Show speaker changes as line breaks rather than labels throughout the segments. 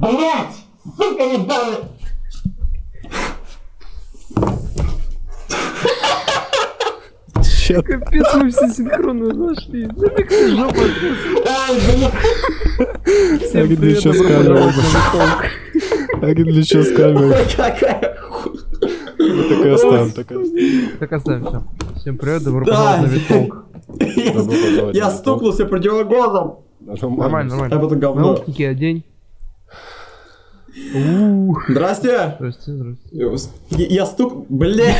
Блять! Сука, не дали!
Капец, мы все синхронно зашли. Да ты как жопа. Всем
где
привет,
сейчас
добро
камера?
пожаловать на Виталк.
А для чего с камерой?
Какая хуй.
Так и оставим, так и оставим.
Так оставим все. Всем привет, добро
Да.
пожаловать на
пожаловать
Я стукнулся противоглазом.
Нормально,
А
нормально.
потом говно.
Наушники одень. Ух.
Здрасте.
Здрасте, здрасте.
Я я стук... Блядь.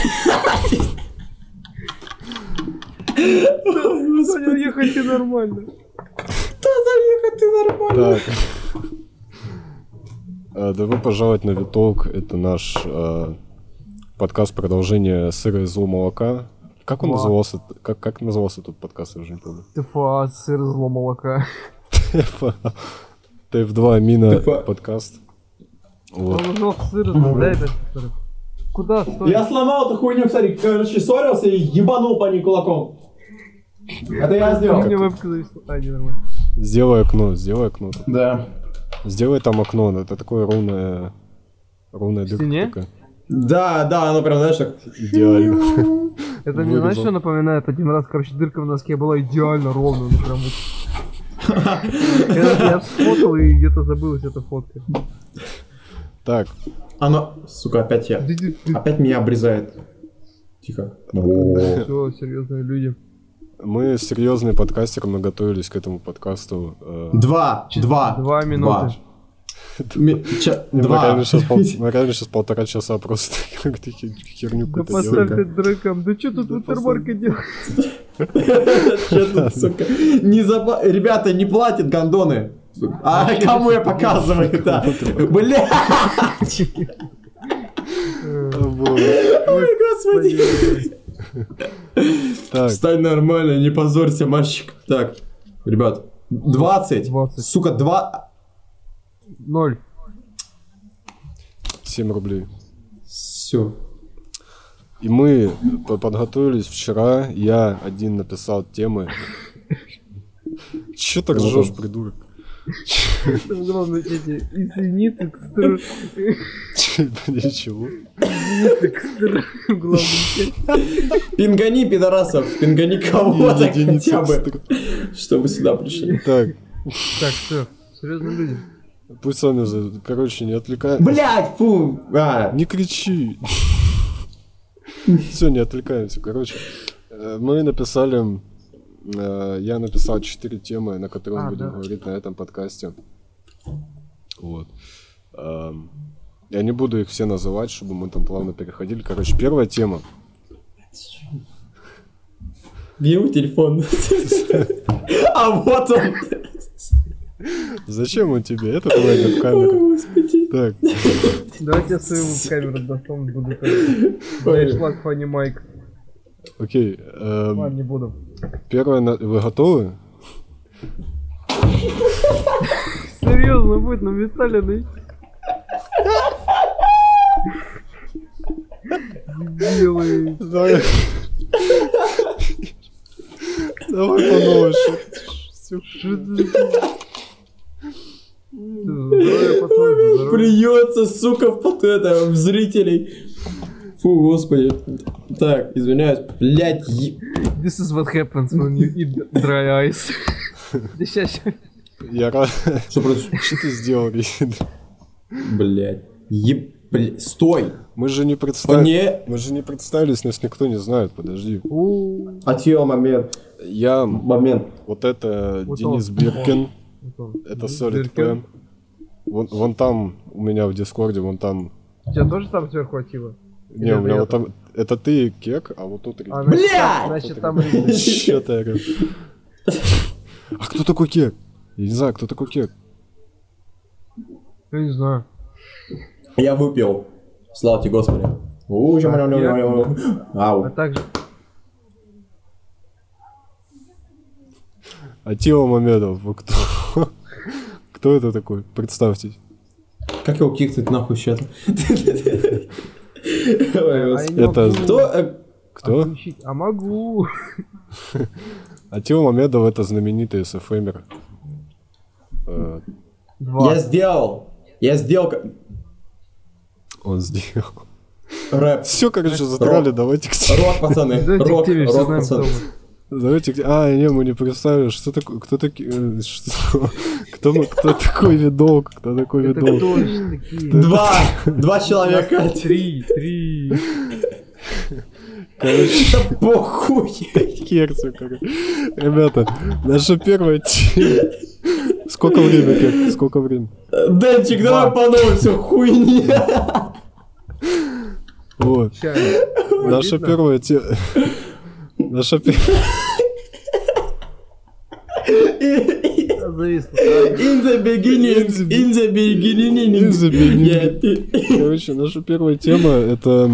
Саня, ехайте нормально.
Да заехать ты нормально.
Так. Э, Добро пожаловать на Витолк. Это наш э, подкаст продолжение сыра и зло молока. Как он
Ва.
назывался? Как, как назывался этот подкаст, я уже не помню.
ТФА, сыр, зло молока.
ТФ2 Мина
TF2.
подкаст. Вот.
Он уже сыр, да, это сыр. Куда, стой?
Я сломал эту хуйню, смотри, короче, ссорился и ебанул по ней кулаком. Это я
У
сделал.
меня вебка зависла. А, не, нормально.
Сделай окно, сделай окно.
Да.
Сделай там окно, это такое ровное... Ровная дырка.
Да, да, оно прям, знаешь, так...
Идеально.
Это мне, знаешь, что напоминает? Один раз, короче, дырка в носке была идеально ровная, ну прям вот. Я я сфотал и где-то забылась эта фотка.
Так,
Оно, сука, опять я. Опять меня обрезает. Тихо.
Все, серьезные люди.
мы серьезные подкастеры, мы готовились к этому подкасту. э,
Два, два.
Два минуты.
Два.
мы реально сейчас полтора часа просто как-то херню
Да поставь это дракам. Да что тут?
Не заба... Ребята, не платят гондоны. А кому я показываю, да?
Боже.
Ой, господи.
Так,
Встань нормально, не позорься, мальчик. Так, ребят, 20.
20.
Сука, 2...
Ноль.
7 рублей.
Все.
И мы по- подготовились вчера, я один написал темы. Че так ржешь, придурок?
Там главное эти извините, экстра...
Ничего.
Извините, экстра... Главное, часть.
Пингани, пидорасов, пингани кого-то хотя бы, чтобы сюда пришли.
Так,
Так, все. Серьезные люди.
пусть сами зайдут. Короче, не отвлекай.
Блять, фу! А,
Не кричи. Все, не отвлекаемся. Короче, э, мы написали, я написал четыре темы, на которые
А,
мы будем
да.
говорить на этом подкасте. Вот. Эм, Я не буду их все называть, чтобы мы там плавно переходили. Короче, первая тема.
его телефон? А вот он.
Зачем он тебе? Это твоя камера.
Господи.
Так,
Давайте я свою камеру достал, буду как...
Ой.
шлак Фанни Майк.
окей. эм,
Ладно, не буду.
Первое, на- вы готовы?
Серьезно, будет нам Виталий найти. Дебилы.
Давай. Давай по новой.
Плюется, сука, в это, в зрителей. Фу, господи. Так, извиняюсь. Блять,
This is what happens when you eat dry ice. Да щас.
Я рад.
Что происходит?
Что ты сделал, Рин?
Блять. Еб... бля- Стой!
Мы же не представили.
Мне
Мы же не представились, нас никто не знает, подожди.
Отъел момент.
Я,
Момент.
вот это
Вот
Денис
он.
Биркин, это Solid. Plan. Вон, вон там, у меня в Дискорде, вон там.
У тебя тоже там сверху хватило?
Не, у меня вот там, это ты и Кек, а вот тут
А,
Рин.
значит, там-
я говорю. А кто такой Кек? Я не знаю, кто такой Кек.
Я не знаю.
Я выпил. Слава тебе, Господи. У, ща-
А
Ау.
также...
Атила Мамедов, вы кто? Кто это такой? Представьтесь.
Как его кикнуть нахуй сейчас?
А
Это-
могу
Кто?
Кто?
отключить. А могу.
Атила Мамедов это знаменитый СФМер. Э.
Я сделал. Я сделал
Он сделал.
рэп.
Все, короче, задрали, давайте к.
Рок, пацаны. Рок, рок, пацаны.
Давайте, к- а, не, мы не представили, что такое, кто такие, э, что, кто, кто такой видок, кто такой
Это
видок.
кто ж такие?
Два, два человека.
Три, три.
Короче,
Да похуй.
Керцу, короче. Ребята, наша первая тема. Сколько времени, Кер? Сколько времени?
Денчик, давай по новой все хуйня.
Вот. Наша первая тема. Наша первая...
In the beginning, in the beginning,
In the beginning. Короче, наша первая тема — это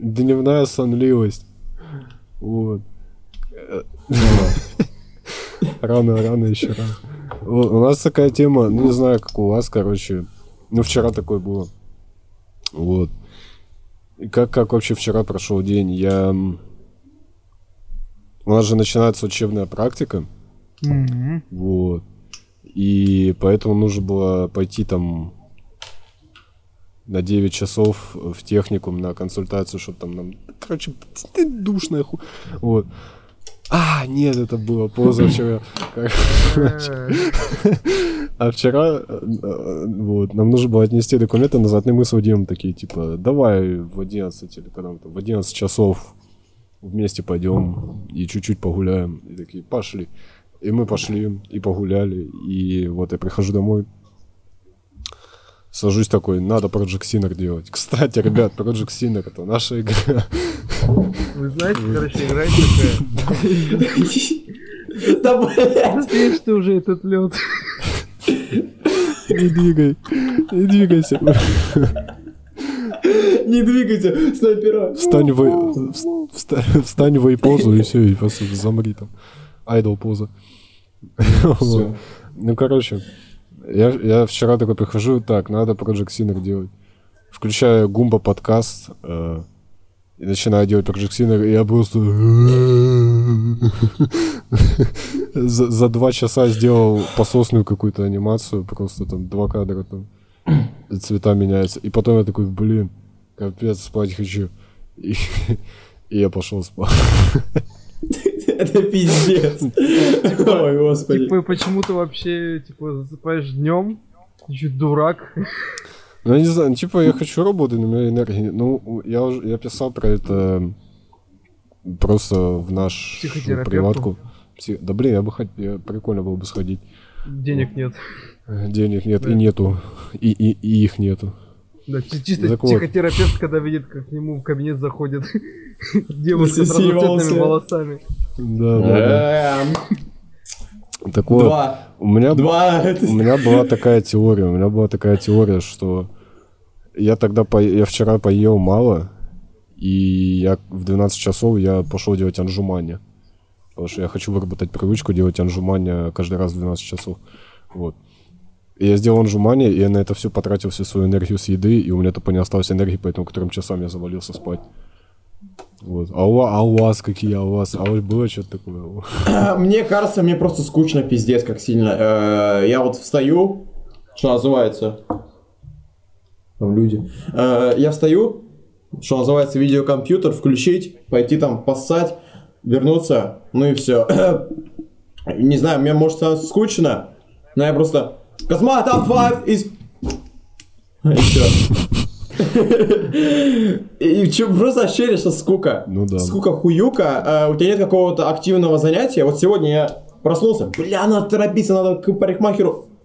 дневная сонливость. Вот. Э, Рано, рано, еще рано. Вот, У нас такая тема, ну не знаю, как у вас, короче. Ну, вчера такое было. Вот. И как, как вообще вчера прошел день? Я... У нас же начинается учебная практика.
Мгм.
Вот. И поэтому нужно было пойти там на 9 часов в техникум на консультацию, чтобы там нам... Короче, ты душная ху... Вот. А, нет, это было позавчера. А вчера, э, вот, нам нужно было отнести документы назад, и мы с Вадимом такие, типа, давай в 11 или когда там, в 11 часов вместе пойдем и чуть-чуть погуляем. И такие, пошли. И мы пошли, и погуляли, и вот я прихожу домой, сажусь такой, надо Project Sinner делать. Кстати, ребят, Project Sinner это наша игра.
Вы знаете, короче, играть такая.
Да, блядь.
Съешь ты уже этот лед.
Не двигай, не двигайся.
Не двигайте, снайпера.
Встань в, вста- встань в позу и все, и просто замри там. Айдол поза. Вот. Ну, короче, я, я вчера такой прихожу, так, надо Project Sinner делать. Включаю Гумба подкаст э, и начинаю делать Project Sinner, и я просто... за, за два часа сделал пососную какую-то анимацию, просто там два кадра там, и цвета меняются. И потом я такой, блин, капец, спать хочу. И, и я пошел спать.
Это пиздец. Ой, господи.
Типа, почему ты вообще, типа, засыпаешь днем? Ты чё, дурак?
Ну, я не знаю, ну, типа, я хочу работать, но у меня энергии нет. Ну, я уже я писал про это просто в наш приватку. Пси- Да блин, я бы хотел, я прикольно было бы сходить.
Денег нет.
Денег нет,
Да.
и нету. И, и, и их нету.
Да, чи- чисто
Так вот.
психотерапевт, когда видит, как к нему в кабинет заходит девушка с разноцветными
волосами.
Да, да, да.
Эм,
Так вот,
Два.
у меня,
Два.
у меня была такая теория, у меня была такая теория, что я тогда, по, я вчера поел мало, и я в 12 часов я пошел делать анжумани. Потому что я хочу выработать привычку делать анжумани каждый раз в 12 часов. Вот. И я сделал анжумани, и я на это все потратил всю свою энергию с еды, и у меня тупо не осталось энергии, поэтому к трем часам я завалился спать. Вот. А у, а у вас какие? А у вас? А вот было что-то такое?
Мне кажется, мне просто скучно, пиздец, как сильно. Э, Я вот встаю, что называется, там люди. Э, Я встаю, что называется, видеокомпьютер, включить, пойти там поссать, вернуться, ну и все. Не знаю, мне может скучно, но я просто... Косма, топ 5 из... И все. И просто ощущение, что скука.
Ну да.
Скука хуюка, э, у тебя нет какого-то активного занятия. Вот сегодня я проснулся, бля, надо торопиться, надо к парикмахеру.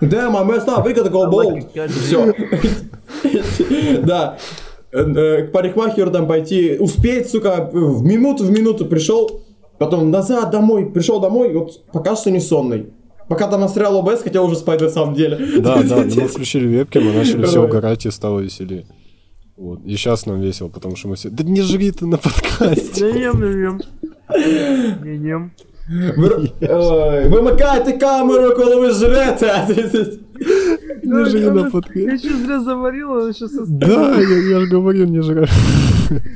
Да, мой места, выгода голбол. Все. Да. К парикмахеру там пойти, успеть, сука, в минуту в минуту пришел, потом назад домой, пришел домой, вот пока что не сонный. Пока там настрелял ОБС, хотел уже спать на самом деле.
Да, да, но мы включили вебки, мы начали все угорать и стало веселее. Вот. И сейчас нам весело, потому что мы все... Да не жри ты на подкасте.
Не ем, не ем. Не ем.
Вимикайте камеру, коли ви жрете.
Не жри на
Я
подкасте.
что зря заварил, она сейчас
Да, я, я же говорю, не жри.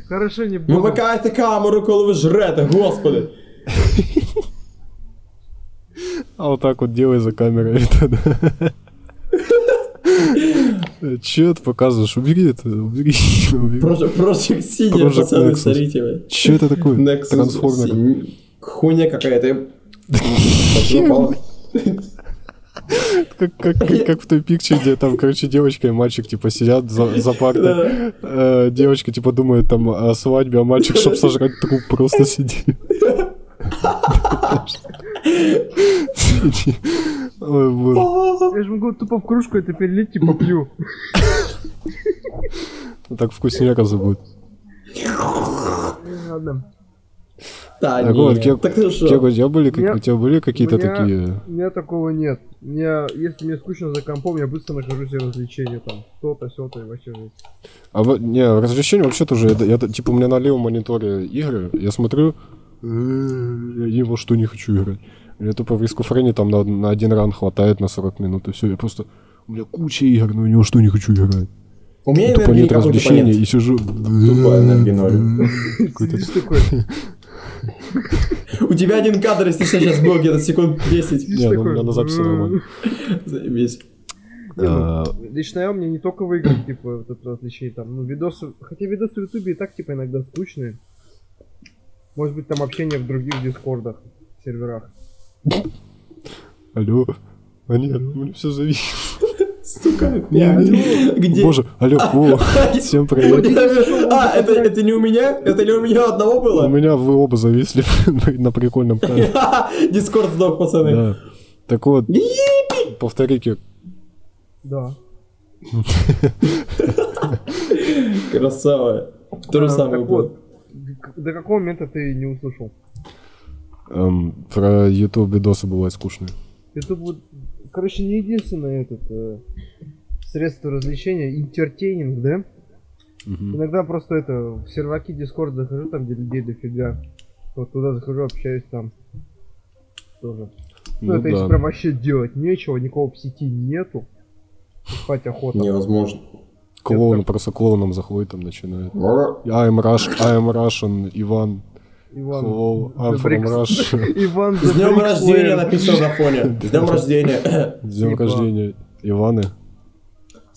Хорошо, не буду.
Вимикайте камеру, коли ви жрете, господи.
А вот так вот делай за камерой это, да. Че ты показываешь? Убери это, убери. убери.
Project Senior, пацаны, смотрите.
Че это такое?
Nexus
Трансформер.
Хуйня какая-то.
Как, как, как, как в той пикче, где там, короче, девочка и мальчик, типа, сидят за, за партой. Э, девочка, типа, думает там о свадьбе, а мальчик, чтоб сожрать труп, просто сидит. Сиди. Ой, боже.
Я же могу тупо в кружку это перелить, типа пью.
Так вкусняка будет.
Ладно.
Да,
Так вот,
нет.
Кек-
Так ты что?
Кего, у тебя были, как-
Меня-
у тебя были какие-то
меня-
такие...
У меня такого нет. Мне, если мне скучно за компом, я быстро нахожу себе развлечения там. То-то, сё-то и вообще жизнь.
А вот, не, развлечения вообще тоже, я, я- типа, у меня на левом мониторе игры, я смотрю, я ни во что не хочу играть. Мне тупо в риску фрейне там на, на один ран хватает на 40 минут, и все, я просто... У меня куча игр, но ни во что не хочу играть.
У меня
Тупо
энергии
нет развлечения, и сижу...
Ноль.
Сидишь такой,
У тебя один кадр, если сейчас был где-то секунд 10.
Не, ну, у меня на записи нормально.
Заебись.
Ну,
А,
Лично я, мне не только в играх, типа, вот это развлечение, там, ну, видосы, хотя видосы в ютубе и так, типа, иногда скучные. Может быть, там общение в других дискордах, серверах.
Алло. А нет, у меня все зависло.
Сука, я- где?
Боже, алло, о, всем привет.
А, это, это не у меня? Это не у меня одного
У
было?
меня вы оба зависли на прикольном кадре.
Дискорд сдох, пацаны.
Да. Так вот, повтори, Кик.
Да.
Красава. То же
А,
самое было.
До какого момента ты не услышал?
Эм, Про YouTube видосы бывают скучные.
Вот, короче, не единственное этот э, средство развлечения, интертейнинг, да?
Мгм.
Иногда просто это, в серваки Discord захожу, там где людей дофига. Вот туда захожу, общаюсь там. Тоже. Ну,
Ну
это если
да.
прям вообще делать нечего, никого в сети нету. Спать охота.
Невозможно.
Клоун просто клоуном заходит, там начинает. I'm Rush, I'm Russian, Иван.
Иван.
Hello, I'm from Russia.
Иван
С днем рождения написано на фоне. С днем рождения.
С днем рождения, Иваны.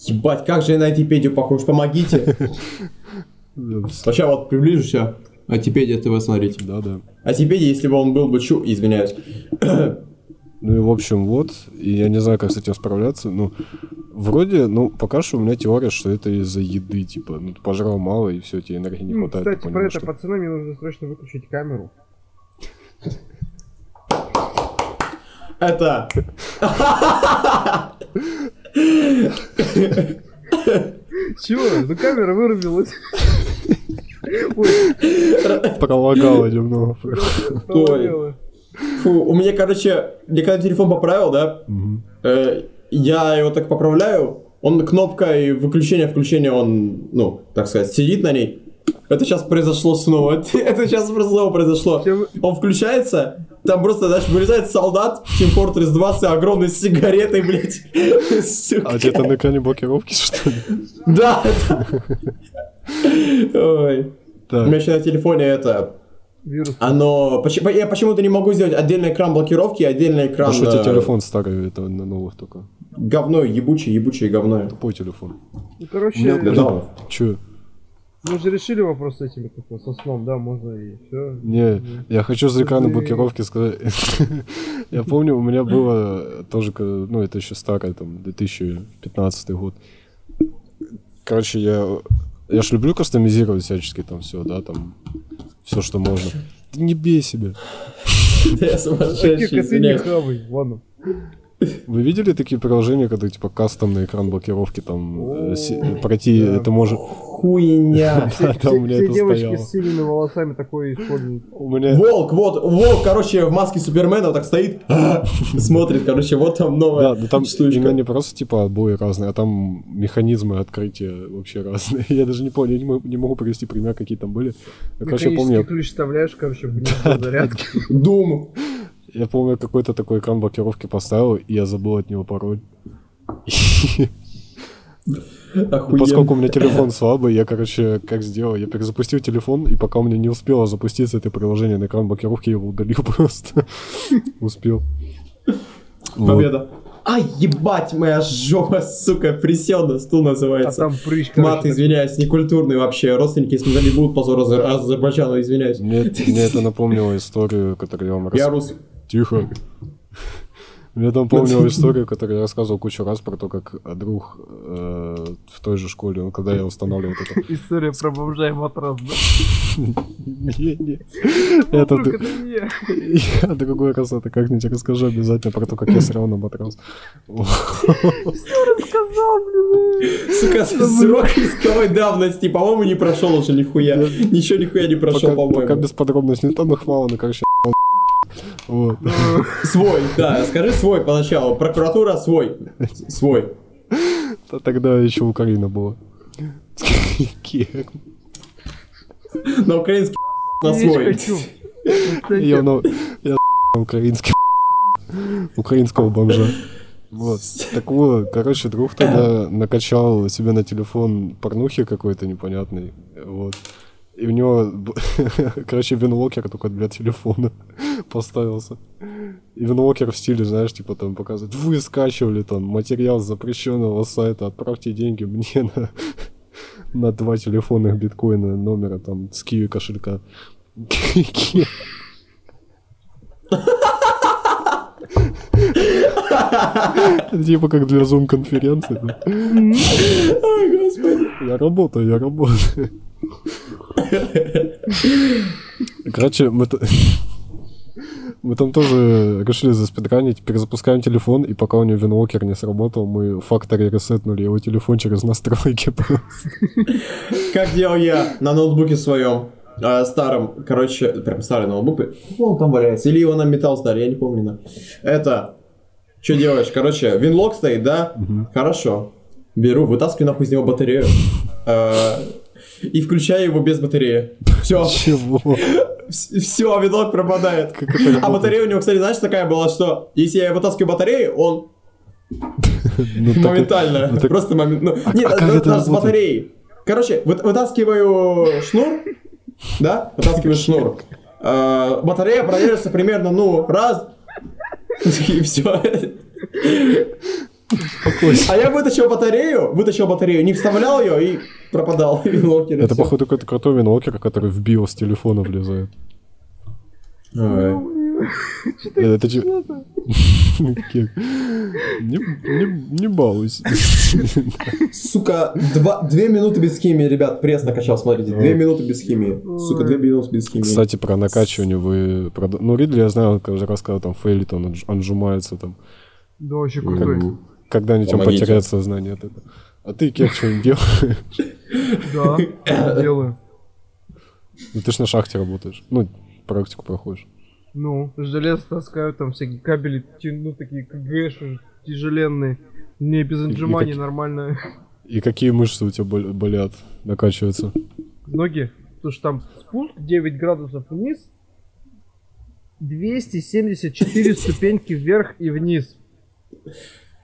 Ебать, как же я на Айтипедию похож, помогите. Сначала вот приближусь, Айтипедия ТВ смотрите.
Да, да.
Айтипедия, если бы он был бы чу... Извиняюсь.
Ну и в общем, вот, и я не знаю, как с этим справляться. Ну, вроде, ну, пока что у меня теория, что это из-за еды, типа, ну, ты пожрал мало, и все, тебе энергии не
Ну,
хватает.
кстати, про это, пацаны, мне нужно срочно выключить камеру.
Это...
Чего? Ну камера вырубилась. Ой,
Пролагало немного.
половела.
Фу, у меня, короче, я когда телефон поправил, да, э, я его так поправляю, он кнопкой выключения-включения, он, ну, так сказать, сидит на ней. Это сейчас произошло снова. Это сейчас снова произошло. Он включается, там просто, знаешь, вылезает солдат Team Fortress 2 с огромной сигаретой, блядь. Сука.
А где-то на экране блокировки, что ли?
Да. это- Ой. У меня еще на телефоне это...
Вирус.
Оно... почему- Я почему-то не могу сделать отдельный экран блокировки, отдельный экран...
А что у тебя
э,
телефон старый, это на новых только?
Говно, ебучий, ебучий говно.
Тупой телефон.
Ну, короче,
меня
Да.
Чё?
мы же решили вопрос с этими, как со сном, да, можно и все.
Не, я хочу за экрана
Ты-
блокировки сказать. Я помню, у меня было тоже, ну, это еще старое, там, 2015 год. Короче, я, я ж люблю кастомизировать всячески там все, да, там, все, что можно. Ты не бей себя.
Да я
Такие
сумасшедший,
коты не хавай, ладно.
Вы видели такие приложения, когда, типа, кастомный экран блокировки, там, э, пройти, это может...
Хуйня.
Да,
Все, девочки с синими волосами такое используют.
Волк, вот, волк, короче, в маске Супермена так стоит, смотрит, короче, вот там
Да,
новая
ну там не просто типа обои разные, а там механизмы открытия вообще разные. Я даже не помню, я не могу, привести пример, какие там были. Короче, помню,
ключ вставляешь, короче, в гнездо зарядки.
Дум.
я помню, какой-то такой экран блокировки поставил, и я забыл от него пароль.
Охуенно.
Поскольку у меня телефон слабый, я, короче, как сделал? Я перезапустил телефон, и пока у меня не успело запуститься это приложение на экран блокировки, я его удалил просто. Успел.
Победа. Ай, ебать, моя жопа, сука, присел на стул
А
называется.
там прыщ,
Мат,
короче,
извиняюсь, некультурный вообще. Родственники смотрели будут позор Азер- Азербайджану, извиняюсь.
Мне, мне это напомнило историю, которую я вам
Я
рассказал.
рус.
Тихо. Мне там помнила историю, которую я рассказывал кучу раз про то, как друг э, в той же школе, ну, когда я устанавливал это.
История про бомжа и матрас, да?
Не-не. Это
я.
я другой раз это как-нибудь расскажу обязательно про то, как я срал на матрас.
Рассказал, блин.
Сука, срок исковой давности, по-моему, не прошел уже нихуя. Ничего нихуя не прошел,
Пока, пока
по-моему.
без подробностей, там их мало, но короче, вот.
Свой, да, скажи свой поначалу. Прокуратура свой. Свой.
А Тогда еще Украина была.
На украинский на свой.
Я, ну, я украинский украинского бомжа. Вот. Так вот, короче, друг тогда накачал себе на телефон порнухи какой-то непонятный. Вот. И у него, короче, винлокер только для телефона поставился. И винлокер в стиле, знаешь, типа там показывает, вы скачивали там материал с запрещенного сайта, отправьте деньги мне на, на два телефонных биткоина номера там с киви кошелька. Типа как для зум-конференции.
Ой, господи.
Я работаю, я работаю. Короче, мы, мы там тоже решили заспидранить, перезапускаем телефон, и пока у него винвокер не сработал, мы фактори ресетнули его телефон через настройки просто.
Как делал я на ноутбуке своем. э, старом, короче, прям старый ноутбук. Он там валяется. Или его на металл сдали, я не помню. на. Это, что делаешь? Короче, винлок стоит, да? Хорошо. Беру, вытаскиваю нахуй из него батарею. И включаю его без батареи. Все,
Чего?
все, винлок пропадает. А батарея у него, кстати, знаешь, такая была, что если я вытаскиваю батарею, он
Ну,
моментально.
ну,
Просто моментально. Нет,
а
да-
это
даже с батареей. Короче, вы- вытаскиваю шнур, да, вытаскиваю шнур. Э, Батарея продержится примерно, ну, раз, и все. А я вытащил батарею, вытащил батарею, не вставлял ее и пропадал. винлокер,
Это, походу, какой-то крутой винлокер, который в биос телефона влезает.
Ой.
Это че-. Не, балуйся.
Сука, два, две минуты без химии, ребят, пресс накачал, смотрите, две минуты без химии. Сука, две минуты без химии.
Кстати, про накачивание вы... Ну, Ридли, я знаю, он каждый раз, когда там фейлит, он отж- отжимается там.
Да, вообще крутой.
Когда-нибудь он
Помогите.
потеряет сознание от этого. А ты, Кек, что-нибудь делаешь?
Да, делаю.
Ну, ты ж на шахте работаешь. Ну, практику проходишь.
Ну, железо таскаю, там всякие кабели тяну, такие КГши тяжеленные. Не без отжиманий нормально.
И какие мышцы у тебя бол- болят, накачиваются?
Ноги, потому что там спуск 9 градусов вниз, 274 ступеньки вверх и вниз.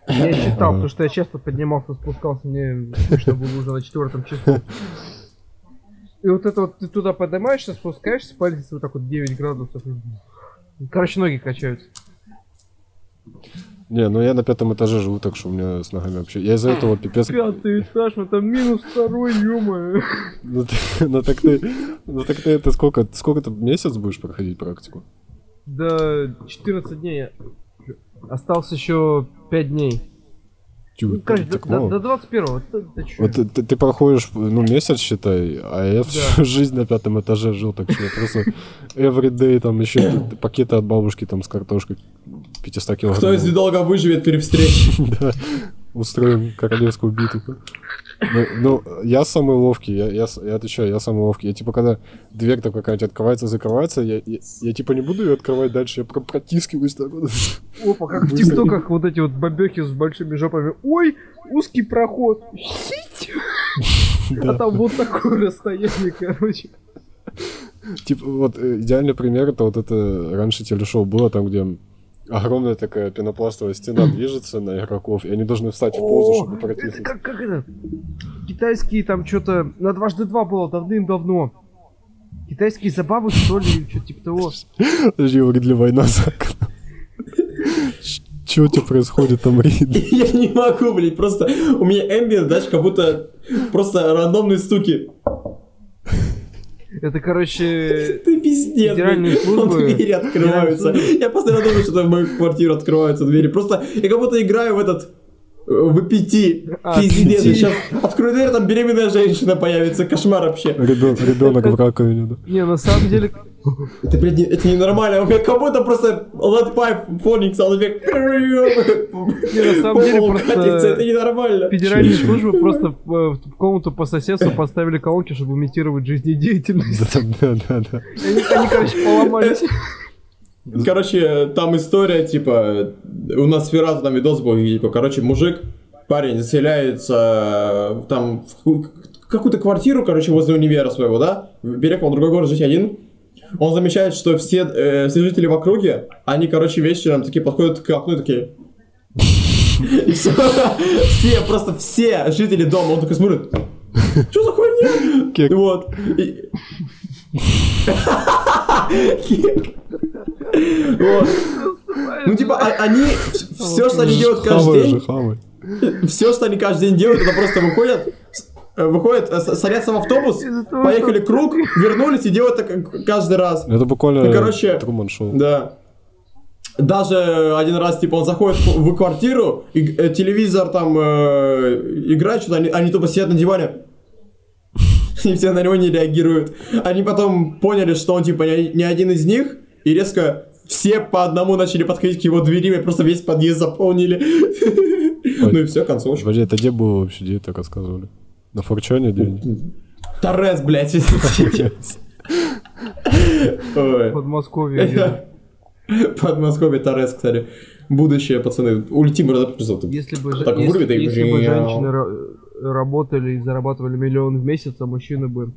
Я считал, потому что я часто поднимался, спускался, мне скучно было уже на четвертом часу. И вот это вот ты туда поднимаешься, спускаешься, пальцы вот так вот 9 градусов. Короче, ноги качаются.
Не, ну я на пятом этаже живу, так что у меня с ногами вообще... Я из-за этого пипец...
Пятый этаж, мы там минус второй, ё
Ну, ты- ну, так ты... Ну так ты это сколько? Сколько ты месяц будешь проходить практику?
До 14 дней. Осталось еще 5 дней.
Тю,
Ну, короче, до,
так
до-
мало.
до 21 ты, ты?
Вот ты, ты- ты проходишь, ну, месяц, считай, а я всю жизнь на пятом этаже жил, так что я просто everyday там еще пакеты от бабушки там с картошкой 500 килограмм.
Кто из недолго выживет при встрече?
Да, устроим королевскую битву. Ну, ну, я самый ловкий, я, я, я отвечаю, я самый ловкий. Я типа, когда дверь там какая-нибудь открывается, закрывается, я, я, я, типа не буду ее открывать дальше, я про- протискиваюсь так вот.
Опа, как в тиктоках вот эти вот бабехи с большими жопами. Ой, узкий проход. А там вот такое расстояние, короче.
Типа, вот э, идеальный пример, это вот это раньше телешоу было, там, где огромная такая пенопластовая стена движется на игроков, и они должны встать в позу, чтобы
это
протиснуться.
как, как это? Китайские там что-то на дважды два было давным-давно. Китайские забавы, что ли, или что-то типа того.
Подожди, ли война за окном. Ч- Что у тебя происходит там, Рид?
Я не могу, блядь, просто у меня эмбиент, знаешь, как будто просто рандомные стуки.
Это, короче...
Ты пиздец,
Федеральные службы-
двери открываются. Я постоянно думаю, что в мою квартиру открываются двери. Просто я как будто играю в этот... э, В P.T..
А,
Пиздец, сейчас открою дверь, там беременная женщина появится. Кошмар вообще.
Ребен- Ребенок в раковине, да.
Не, на самом деле...
Это, блядь, не- это ненормально. У меня как будто просто metal pipe falling sound effect.
Не, на самом деле просто-
Это ненормально.
Федеральные службы просто в, э, в комнату по соседству поставили колонки, чтобы имитировать жизнедеятельность.
Да, да, да,
Они, они, короче, поломались.
Короче, там история, типа, у нас с Фиразом там видос был, типа, короче, мужик, парень заселяется э, там в ку- какую-то квартиру, короче, возле универа своего, да, переехал в другой город жить один. Он замечает, что все, э, все жители в округе, они, короче, вечером такие подходят к окну и такие... И всё. Все, просто все жители дома, он такой смотрит, что за хуйня? Вот. Ну, типа, а- они, все, что они делают каждый день, все, что они каждый день делают, это просто выходят, э, выходят, э, садятся в автобус, поехали круг, вернулись и делают так каждый раз.
Это буквально
Ну, короче,
Труман шоу.
Да. Даже один раз, типа, он заходит в квартиру, и э, телевизор там э, играет что-то, они, они тупо сидят на диване. И все на него не реагируют. Они потом поняли, что он, типа, не, один из них, и резко все по одному начали подходить к его двери, и просто весь подъезд заполнили. Ну и все, концовочка.
Подожди, это где было вообще, где это рассказывали? На Форчане где
Торрес, блядь.
Подмосковье.
Подмосковье Торрес, кстати. Будущее, пацаны. Улетим, брат,
Если бы,
Так
если, бы женщины работали и зарабатывали миллион в месяц, а мужчины бы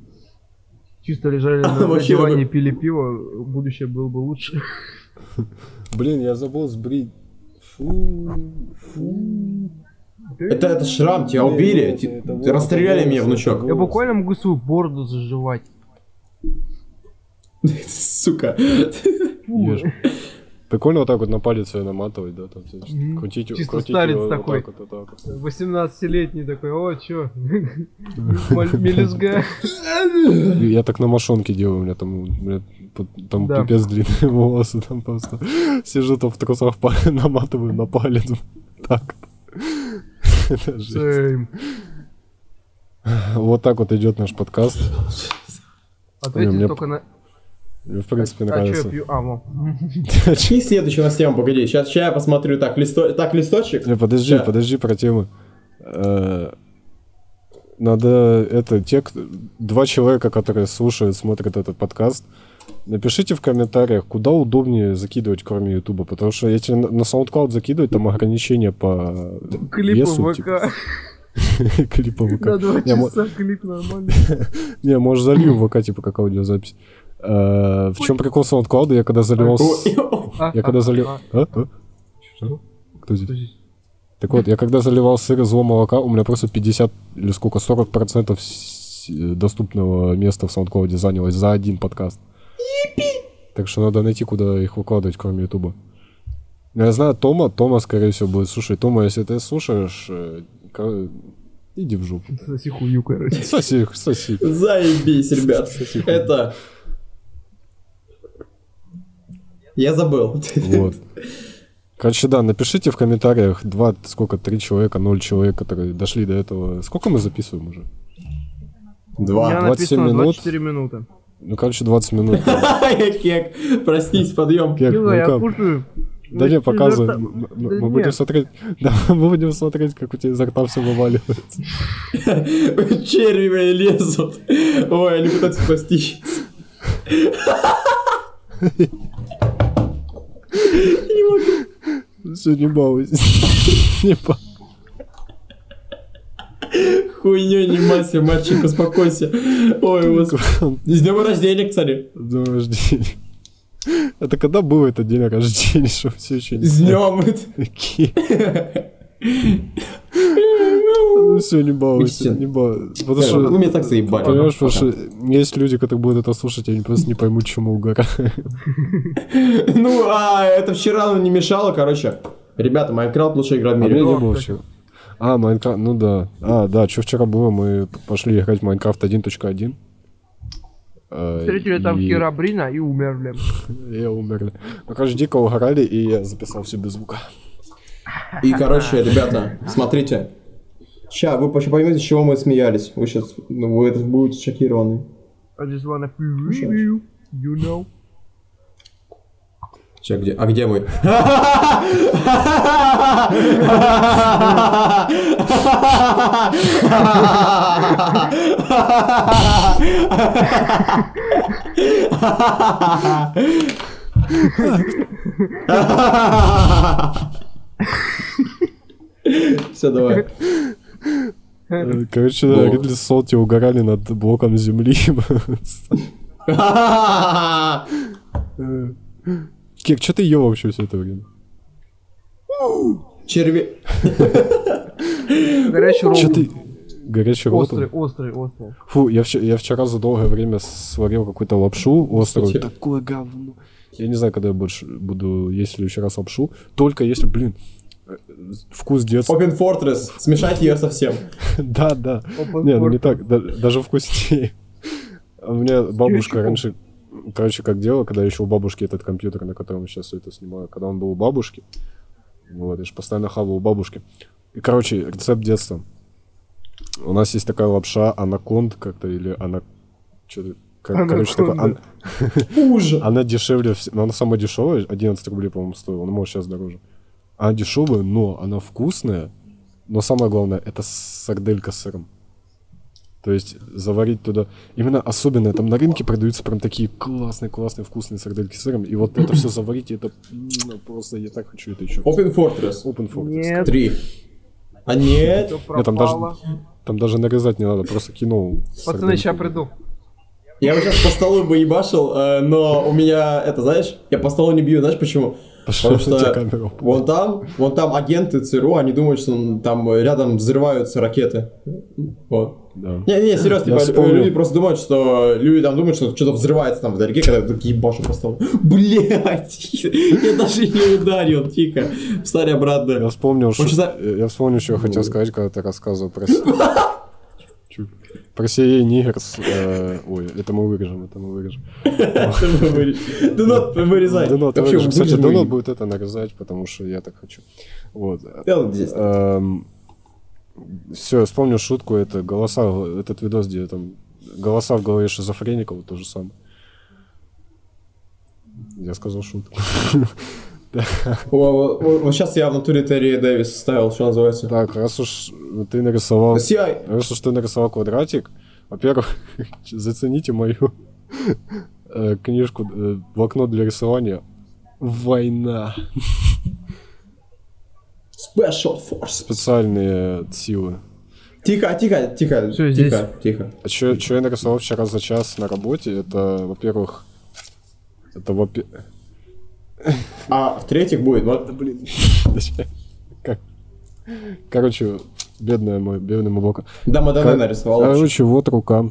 чисто лежали на, на диване пили пиво, будущее было бы лучше.
Блин, я забыл сбрить. Фу, фу.
Это, это шрам, тебя убили.
Это
Расстреляли
это
меня, внучок.
Я буквально могу свою бороду заживать.
Сука.
Прикольно вот так вот на палец её наматывать, да, там,
Мгм.
крутить,
Чисто
крутить
старец
вот
такой.
так вот, вот так вот.
18-летний такой, о, чё? Мелюзга.
Я так на мошонке делаю, у меня там, там пипец длинные волосы, там просто сижу там в трусах, наматываю на палец. Так. Вот так вот идет наш подкаст.
Ответьте
мне
только на...
Мне, в принципе,
А я
нравится.
пью? А, во.
И следующую у нас тему, погоди. Сейчас, я посмотрю. Так, листо... так листочек.
Не, подожди,
Ща.
подожди про тему. Э, Надо это, те, кто- два человека, которые слушают, смотрят этот подкаст, напишите в комментариях, куда удобнее закидывать, кроме Ютуба, потому что если на на SoundCloud закидывать, там ограничения по
Клипы
весу,
в
типа,
ВК.
клипа в ВК.
На два часа клип нормально.
Не, может залью в ВК, типа, как аудиозапись. Э, В чем прикол SoundCloud? Я когда заливал... Я когда залил...
а,
А? Кто здесь? Так вот, я когда заливал сыр из злого молока, у меня просто 50 или сколько, 40 процентов с- э, доступного места в SoundCloud занялось за один подкаст. Так что надо найти, куда их выкладывать, кроме Ютуба. Я знаю Тома, Тома, скорее всего, будет слушать. Тома, если ты слушаешь, э, иди в жопу.
Соси хую, короче.
Соси, соси.
Заебись, ребят.
Соси.
Это... Я забыл.
Вот. Короче, да, напишите в комментариях два, сколько, три человека, ноль человек, которые дошли до этого. Сколько мы записываем уже?
Два.
27
написано
минут.
24 минуты.
Ну, короче, 20 минут.
Кек, простись, подъем.
Кек, ну
я кушаю.
Да не, показывай. Мы будем смотреть. Да, мы будем смотреть, как у тебя изо рта все вываливается.
Черви мои лезут. Ой, они пытаются спасти сейчас. Не могу.
Все, не балуйся. Не ба-
Хуйней не массе, мальчик, успокойся. Ой, господи. С днем рождения, кстати.
День рождения. Это когда был этот день рождения, что все еще не
С днем.
Какие? Все, не балуйся, не балуйся. Потому
Ну,
что,
меня так заебали.
понимаешь, потому что есть люди, которые будут это слушать, и они просто не поймут, чему угорают.
Ну, а это вчера не мешало, короче. Ребята, Майнкрафт лучшая игра в
А
мире.
не
Да,
было вчера. А, Майнкрафт, ну да. А, да, что вчера было, мы пошли играть в Майнкрафт 1.1. Э,
Встретили там
и-
Херабрина и умерли.
И умерли. Ну, короче, дико угорали, и я записал все без звука.
И, короче, ребята, смотрите. Ща, вы поймете, с чего мы смеялись. Вы сейчас, ну, вы это будете шокированы.
I just wanna feel you, you know.
Ща, где? А где мы? Все, давай.
Короче, да. Ридли Солти угорали над блоком земли. Кик, что ты ел вообще все это время?
Черви...
Горячий
Что
ролл.
ты... Горячий рот?
Острый, острый, острый.
Фу, я, вчера, я вчера за долгое время сварил какую-то лапшу острую. Такое говно. Я не знаю, когда я больше буду есть в следующий раз лапшу. Только если, блин, вкус детства.
Open Fortress. Смешать ее совсем.
Да, да. Не, ну не так, да- даже вкуснее. У меня бабушка раньше, короче, как делала, когда еще у бабушки этот компьютер, на котором я сейчас все это снимаю, когда он был у бабушки, вот, я же постоянно хавал у бабушки. И, короче, рецепт детства. У нас есть такая лапша анаконд как-то, или она... Что-то... Короче, такой,
Анаконда.
Ужас.
она дешевле, она самая дешевая, 11 рублей, по-моему, стоила, ну, может, сейчас дороже. Она дешевая, но она вкусная, но самое главное, это сарделька с сыром. То есть заварить туда... Именно особенно, там на рынке продаются прям такие классные-классные вкусные сардельки с сыром, и вот это все заварить, это просто, я так хочу это еще.
Open Fortress.
Open Fortress.
Нет,
Три. А нет.
Нет, там даже, там даже нарезать не надо, просто кинул.
Пацаны, сейчас приду.
Я бы сейчас по столу бы ебашил, э, но у меня, это, знаешь, я по столу не бью, знаешь почему? Потому что вон там, вон там агенты ЦРУ, они думают, что там рядом взрываются ракеты. Вот.
Да.
Не, не, серьезно, типа,
вспомнил.
люди просто думают, что люди там думают, что что-то взрывается там вдалеке, когда так ебашу по столу. Блять, я даже не ударил, тихо. Встань обратно.
Я вспомнил, что, я вспомнил, что я хотел сказать, когда ты рассказывал про... Про CA Нигерс. э, Ой, это мы вырежем, это мы вырежем.
Донат вырезай.
Донат вырежем. Кстати, Донат будет это нарезать, потому что я так хочу. Вот.
Вот здесь.
Все, вспомнил шутку, это голоса, этот видос, где там голоса в голове шизофреников, то же самое. Я сказал шутку.
Вот сейчас я в натуре Терри Дэвис ставил, что называется.
Так, раз уж ты нарисовал... Раз уж ты нарисовал квадратик, во-первых, зацените мою э, книжку э, «Блокнот для рисования». Война.
Special Force.
Специальные силы.
Тихо, тихо, тихо, тихо,
здесь.
тихо.
А что я нарисовал вчера за час на работе, это, во-первых, это во
А в-третьих будет, вот,
блин. Как? Короче, бедная мой, бедный мой блок.
да, Мадонне нарисовал. вообще.
Короче, вот рука.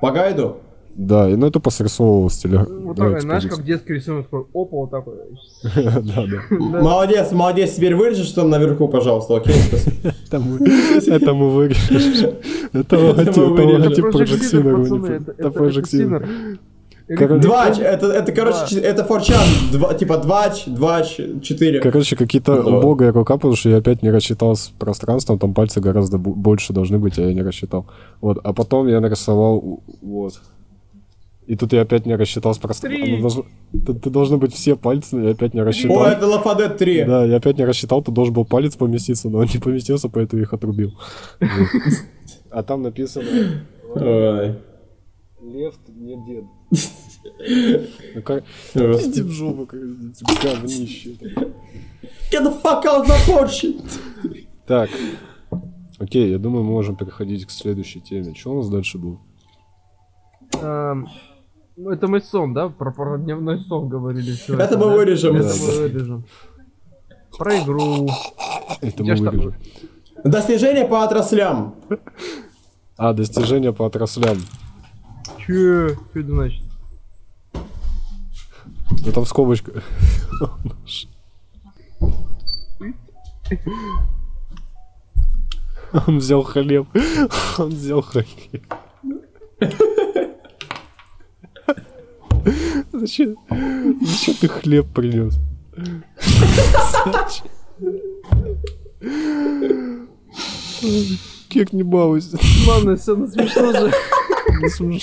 По гайду?
Да, и ну это посрисовывал с теле...
Вот
да,
так, знаешь, как детский рисунок такой, опа, вот так вот.
Да, да.
Молодец, молодец, теперь вырежешь там наверху, пожалуйста, окей?
Это мы, вырежем. Это логотип,
мы вырежем.
логотип
Это
пон-
это-
Это Короче,
Двач, это, это, короче,
Да.
это форчан, два, типа двач, двач, четыре.
Короче, какие-то
Да.
убогая рука, потому что я опять не рассчитал с пространством, там пальцы гораздо больше должны быть, а я не рассчитал. Вот, а потом я нарисовал вот. И тут я опять не рассчитал с пространством. Должно- Тут тут должны быть все пальцы, но я опять не рассчитал.
О, это Лафадет 3.
Да, я опять не рассчитал, тут должен был палец поместиться, но он не поместился, поэтому их отрубил. А там написано. Лев не дед. Ну как... Иди в жопу, как говнище.
Get the fuck out my porch!
Так. Окей, я думаю, мы можем переходить к следующей теме. Что у нас дальше было?
Эм, Ну, это мы сон, да? Про, про дневной сон говорили. всё
Это мы
да?
вырежем.
Это мы вырежем. Про игру.
Это
Где
мы
ж там-
вырежем.
Достижения по отраслям.
А, достижения по отраслям.
Че? Что это значит?
Ну там скобочка. Он взял хлеб. Он взял хлеб. Зачем? Зачем ты хлеб принес? Кек не балуйся.
Ладно, все, ну смешно же.
Не.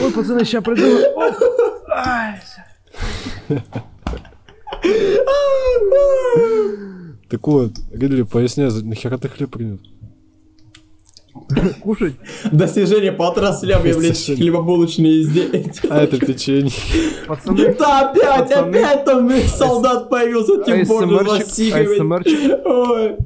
Ой, пацаны, сейчас приду. Ай,
Так вот, Ридли, поясняй, нахера ты хлеб принес?
Кушать?
Достижение по отраслям, я, блядь,
Достижение.
хлебобулочные изделия.
А это печенье.
Пацаны,
Да, опять,
Пацаны.
опять там блядь, солдат появился, тем более засигивать.
АСМРчик.
Ой.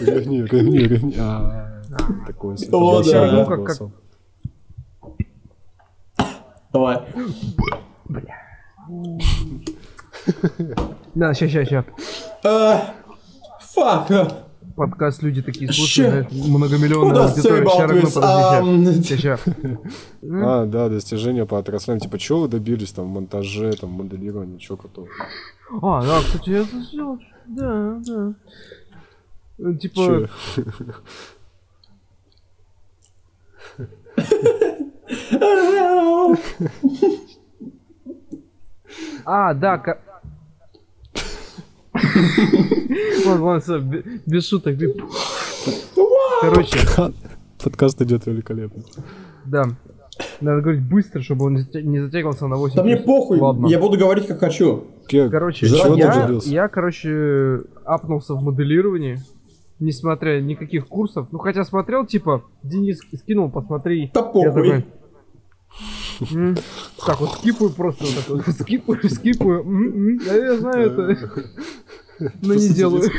Рыгни, рыгни, рыгни. А, Такое
О,
себе
да.
Ну, как-.
Давай.
Да, сейчас, сейчас, сейчас.
Э, Фак.
Подкаст люди такие слушают, многомиллионная аудитория. Сейчас, сейчас.
А, да, достижения по отраслям. Типа, чего вы добились там в монтаже, там, моделировании, чего готово?
А, да, кстати, я это сделал. Да, да. Э, Типа, а, да, всё, бе- без шуток. Короче,
Подкаст идет великолепно.
да. Надо говорить быстро, чтобы он не затя- не затягивался на 8
Да мне похуй,
Ладно.
я буду говорить как хочу.
Короче, я, я, короче, апнулся в моделировании, несмотря никаких курсов. Ну, хотя смотрел, типа, Денис скинул, посмотри.
Да
Я
похуй.
такой, «М, Так вот скипаю просто вот так вот. Скипаю, скипаю. м, м, а я знаю это. Но не делаю.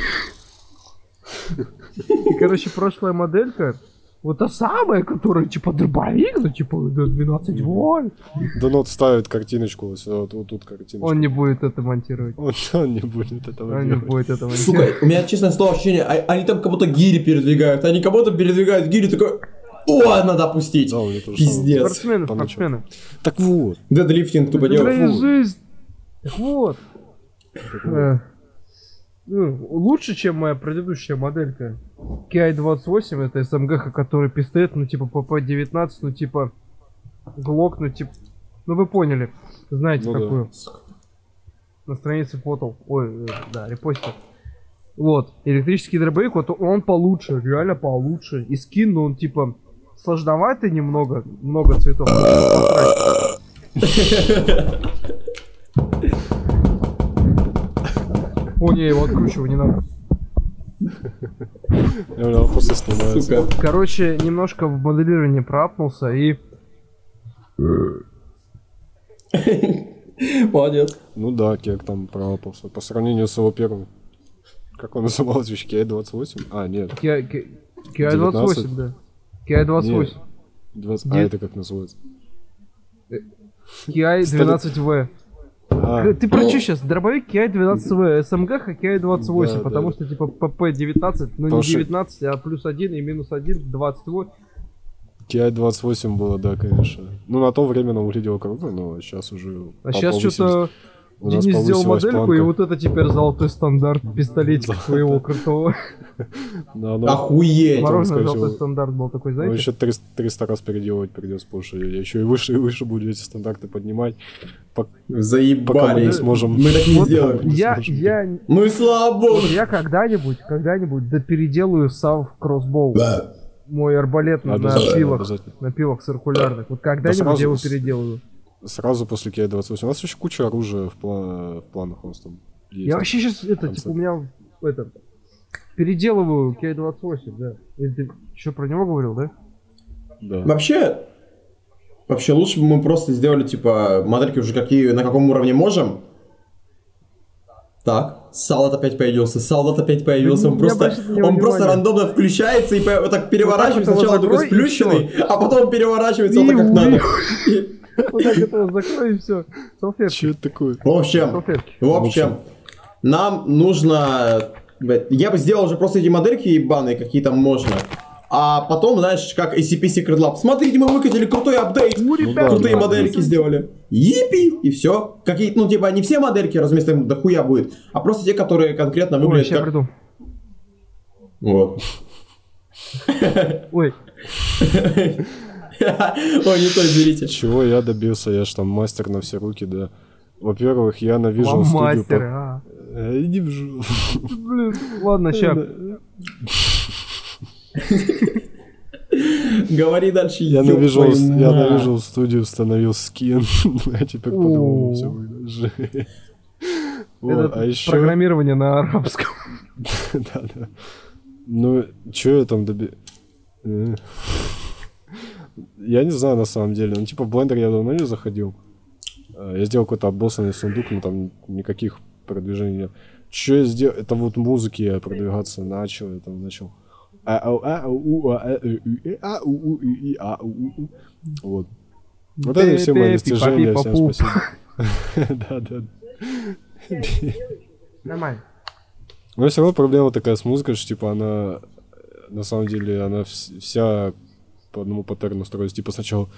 И, короче, прошлая моделька, вот та самая, которая типа дробовик, ну типа до 12 вольт.
Донот ставит картиночку, вот, вот, тут картиночку.
Он не будет это монтировать.
Он, он не будет этого
Он не будет это
Сука, у меня, честное слово, ощущение, а- они там как будто гири передвигают. Они как будто передвигают гири, такой, о, надо опустить.
Да,
Пиздец.
Спортсмены, спортсмены.
Так вот,
Дедлифтинг тупо Фу.
жизнь. Так вот. Ну, лучше, чем моя предыдущая моделька. KI-28, это СМГ, который пистолет, ну типа ПП-19, ну типа Глок, ну типа... Ну вы поняли. Знаете
Ну да.
какую. На странице фотал. Ой, э, да, репостил. Вот. Электрический дробовик, вот он получше, реально получше. И скин, ну он типа сложноватый немного, много цветов. О, не, его откручивать не надо.
Сука.
Короче, немножко в моделировании проапнулся и...
Молодец.
Ну да, Кек там пролапался. По сравнению с его первым. Как он назывался? Кей 28? А, нет.
KI 28, да. KI 28.
20... А, это как называется?
KI 12V.
А,
Ты про что сейчас? Дробовик KI 12V, СМГ KI 28,
Да,
потому
да.
что типа ПП 19, ну
Потому
не
что-
19, а плюс 1 и минус 1, 28.
Ki 28 было, да, конечно. Ну, на то время оно выглядело круто, но сейчас уже...
А сейчас что-то
У нас
Денис сделал
повысилась
модельку, и
планка.
вот это теперь золотой стандарт пистолетика своего крутого.
Оно...
Охуеть.
Мороженое золотой стандарт был такой,
Ну,
знаете?
еще 300, 300 раз переделывать придется, потому что я еще и выше и выше буду эти стандарты поднимать. Мы
Заебали.
не сможем.
Мы так не сделаем.
Я, я,
Ну и слава богу.
вот я когда-нибудь, когда-нибудь да переделаю сав кроссбоу. Мой арбалет на, пилах, на пилах циркулярных. Вот когда-нибудь я его переделаю.
Сразу после Ki 28. У нас еще куча оружия в, пла- в планах у нас там есть.
Я вообще сейчас, это, типа, у меня, это, переделываю K28, да. Или ты еще про него говорил, да?
Да.
Вообще, вообще лучше бы мы просто сделали, типа, модельки уже какие, на каком уровне можем. Так, солдат опять появился, солдат опять появился,
Да
он просто, он просто рандомно включается и вот так переворачивается,
Вот так вот
сначала
и
сплющенный, а потом переворачивается вот
И
так, как надо.
Вот так это закрой и все. Салфетки.
Че это такое?
В общем,
Салфетки.
в общем, нам нужно... Я бы сделал уже просто эти модельки ебаные, какие там можно. А потом, знаешь, как SCP Secret Lab. Смотрите, мы выкатили крутой апдейт.
Ну, ребят,
крутые
да,
модельки сделали. Епи! И все. Какие, ну, типа, не все модельки, разумеется, там дохуя будет, а просто те, которые конкретно
Ой,
выглядят
сейчас
как...
приду.
Вот.
Ой,
Ой, не то, извините.
Чего я добился? Я ж там мастер на все руки, да. Во-первых, я на Visual Studio...
мастер, а.
Э, Иди в жопу.
Блин, ладно, сейчас.
Говори дальше.
Я на Visual, я на. Visual Studio установил скин, а теперь по-другому все. Жесть. Вот,
Это
а еще...
программирование на арабском.
Да, да. Ну, что я там доби... Э. Я не знаю, на самом деле. Ну, типа, в Blender я давно не заходил. А, Я сделал какой-то обоссанный сундук, но там никаких продвижений нет. Что я сделал? Это вот музыки я продвигаться начал. Я там начал... А, а, а, э, э, э, а, а. Вот. Вот это все мои достижения. Всем спасибо. Да, да.
Нормально.
Но все равно проблема такая с музыкой, что типа она э, на самом деле она вс- вся по одному паттерну строить. Типа сначала...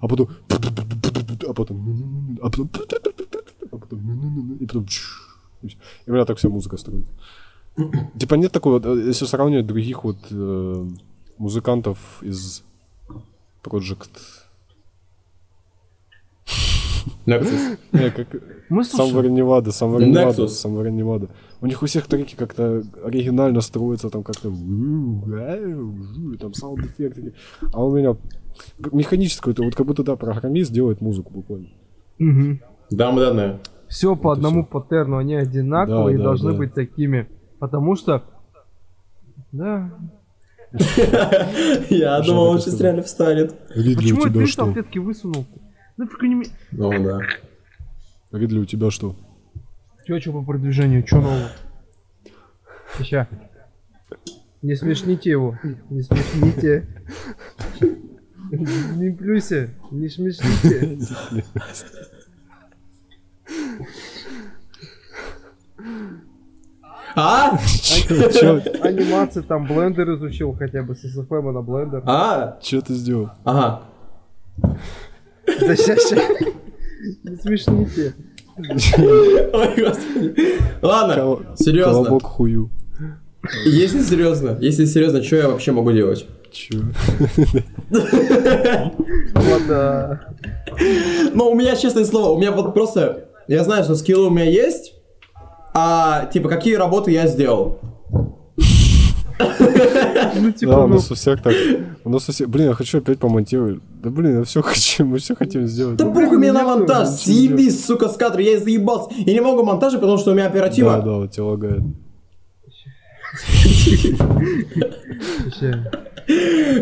А потом... А потом... А потом... А потом... И потом... И у меня так вся музыка строит. Типа нет такого... Э, если сравнивать других вот э, музыкантов из Project
Nexus.
Не, как Невада,
Nexus.
Самвар Невада. У них у всех треки как-то оригинально строятся, там как-то там саунд-эффекты. А у меня механическое, это вот как будто, да, программист делает музыку буквально.
Дамы данные.
Все по
Это
одному паттерну, они одинаковые
Да,
и
да,
должны
да.
быть такими. Потому что... Да.
Я думал,
ты
он сейчас реально встанет.
Почему
что?
салфетки высунул? Ну, только не...
Ну да.
Ридли, у тебя что?
Чё, чё по продвижению, чё нового? Ща. Не смешните его. Не смешните. Не плюйся. Не смешните.
А?
Чё,
Анимации там блендер изучил хотя бы с SFM на блендер.
А?
чё ты сделал?
Ага.
Да ща. Не смешните.
Ой, господи. Ладно,
Кол-
серьезно.
Колобок хую.
Если серьезно, если серьезно, что я вообще могу делать?
Чё?
Вот, да.
Ну, у меня, честное слово, у меня вот просто... Я знаю, что скиллы у меня есть, а, типа, какие работы я сделал.
Ну,
Да,
типа,
у
ну,
нас у всех так. У нас у всех... Блин, я хочу опять помонтировать. Да блин, я все хочу, мы все хотим сделать.
Да похуй мне на монтаж, съебись, сука, с кадра, я заебался. Я не могу монтажа, потому что у меня
Да,
оператива.
да, вот тебя лагает.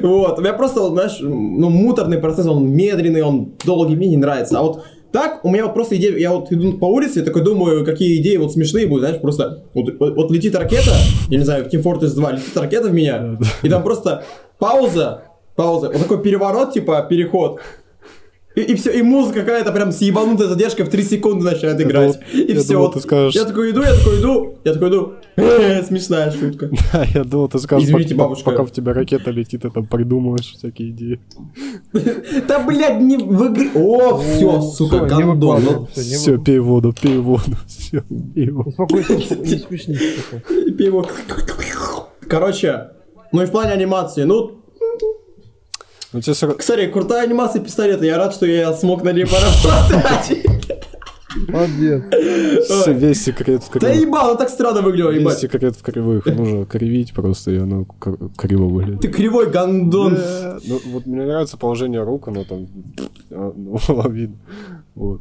Вот, у меня просто, вот, знаешь, ну, муторный процесс, он медленный, он долгий, мне не нравится. А вот так, у меня вот просто идея, я вот иду по улице, и такой думаю, какие идеи вот смешные будут, знаешь, просто, вот, вот- летит ракета, я не знаю, в Team Fortress 2, летит ракета в меня, и там просто пауза, пауза, вот такой переворот, типа, переход, и, и все, и музыка какая-то прям с ебанутой задержкой в 3 секунды начинает играть.
думал-
и
я
все.
думал, ты скажешь-
Я такой иду, я такой иду, я такой иду. «Э, Смешная шутка.
Да, я думал, ты скажешь,
Извините,
пока,
бабушка.
пока в тебя ракета летит, ты там придумываешь всякие идеи.
Да, блядь, не в игре. О, все, сука, гандон.
Все, пей воду, пей воду, все, пей воду.
Успокойся, не такое.
пей его. Короче, ну и в плане анимации, ну,
Ну тебе ра-
кстати, крутая анимация пистолета, я рад, что я смог на ней поработать.
Молодец.
весь секрет в
Да
кривых.
ебал, оно так странно выглядело,
Весь
ебать.
секрет в кривых. Нужно кривить просто, и оно криво выглядит.
Ты кривой гандон.
Да, Ну, вот мне нравится положение рук, оно там видно. Вот.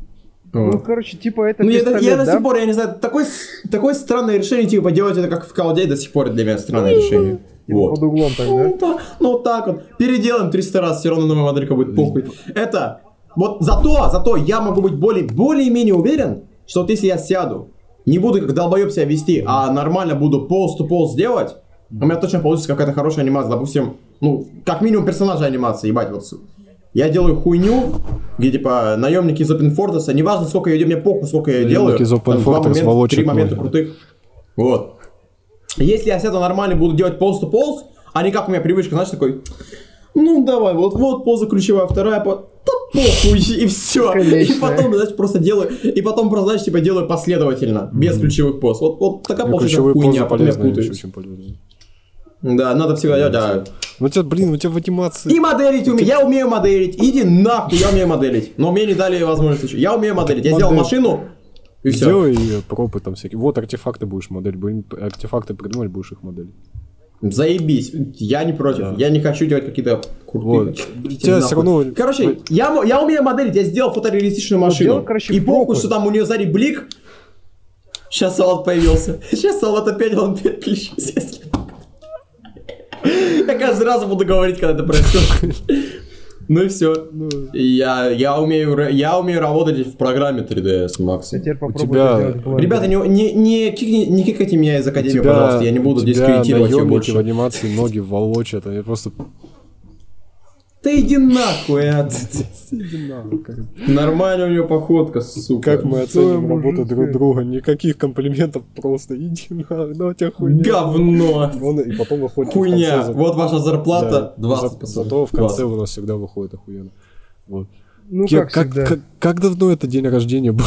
Ну, короче, типа это
Ну, я,
пистолет,
я до
да?
сих пор, я не знаю, такое, такое странное решение, типа, делать это как в колде, до сих пор для меня странное решение. Вот.
под углом так, да?
Ну, да, ну так вот. Переделаем 300 раз, все равно новая моделька будет похуй. Это, вот зато, зато я могу быть более, более-менее уверен, что вот если я сяду, не буду как долбоеб себя вести, а нормально буду полз-то полз делать, у меня точно получится какая-то хорошая анимация, допустим, ну, как минимум персонажа анимации, ебать, вот. Я делаю хуйню, где типа наемники из Open Fortress, неважно сколько я мне похуй, сколько я делаю.
из Open Fortress
момента, три момента крутых. Вот. Если я с этого нормально буду делать полз to полз, а не как у меня привычка, знаешь, такой, ну давай, вот, вот поза ключевая, вторая, по... да похуй, и все. И
Конечно.
потом, знаешь, просто делаю, и потом просто, знаешь, типа делаю последовательно, без ключевых поз. Вот, вот такая
Ну, ключевые
хуйня, а потом я путаюсь.
очень полезные.
Да, надо всегда делать, да.
Ну, тебя, блин, у тебя в анимации...
И моделить умею, я умею моделить. Иди нахуй, я умею моделить. Но мне не дали возможность. Я умею моделить. Я сделал машину, и все.
Сделай э, пропы там всякие. Вот артефакты будешь модель. Артефакты придумать, будешь их моделить.
Заебись. Я не против.
Да.
Я не хочу делать какие-то крутые.
Вот. Тебя всё равно-
Короче, я, я умею моделить, я сделал фотореалистичную машину.
делай, короче,
и похуй, что там у нее сзади блик. Сейчас салат появился. Сейчас салат опять он переключился. Я каждый раз буду говорить, когда это происходит. Ну и все. Я, я, умею, я умею работать в программе 3ds Max.
Я теперь попробую
тебя-
в Blender.
Ребята, не, не, не, кикни- не кикайте меня из Академии, пожалуйста, я не буду
у тебя
дискредитировать ее больше.
в анимации ноги волочат, они просто...
Да иди нахуй, а.
Как-
Нормально у нее походка, сука.
Как мы оценим работу друг друга, никаких комплиментов, просто иди нахуй, да у тебя хуйня.
Говно.
Он- и потом выходит
Хуйня. Вот ваша зарплата
Да,
20
за-
пацаны.
Зато в конце
20.
у нас всегда выходит охуенно. Вот.
Ну, как всегда.
как, как давно это день рождения был?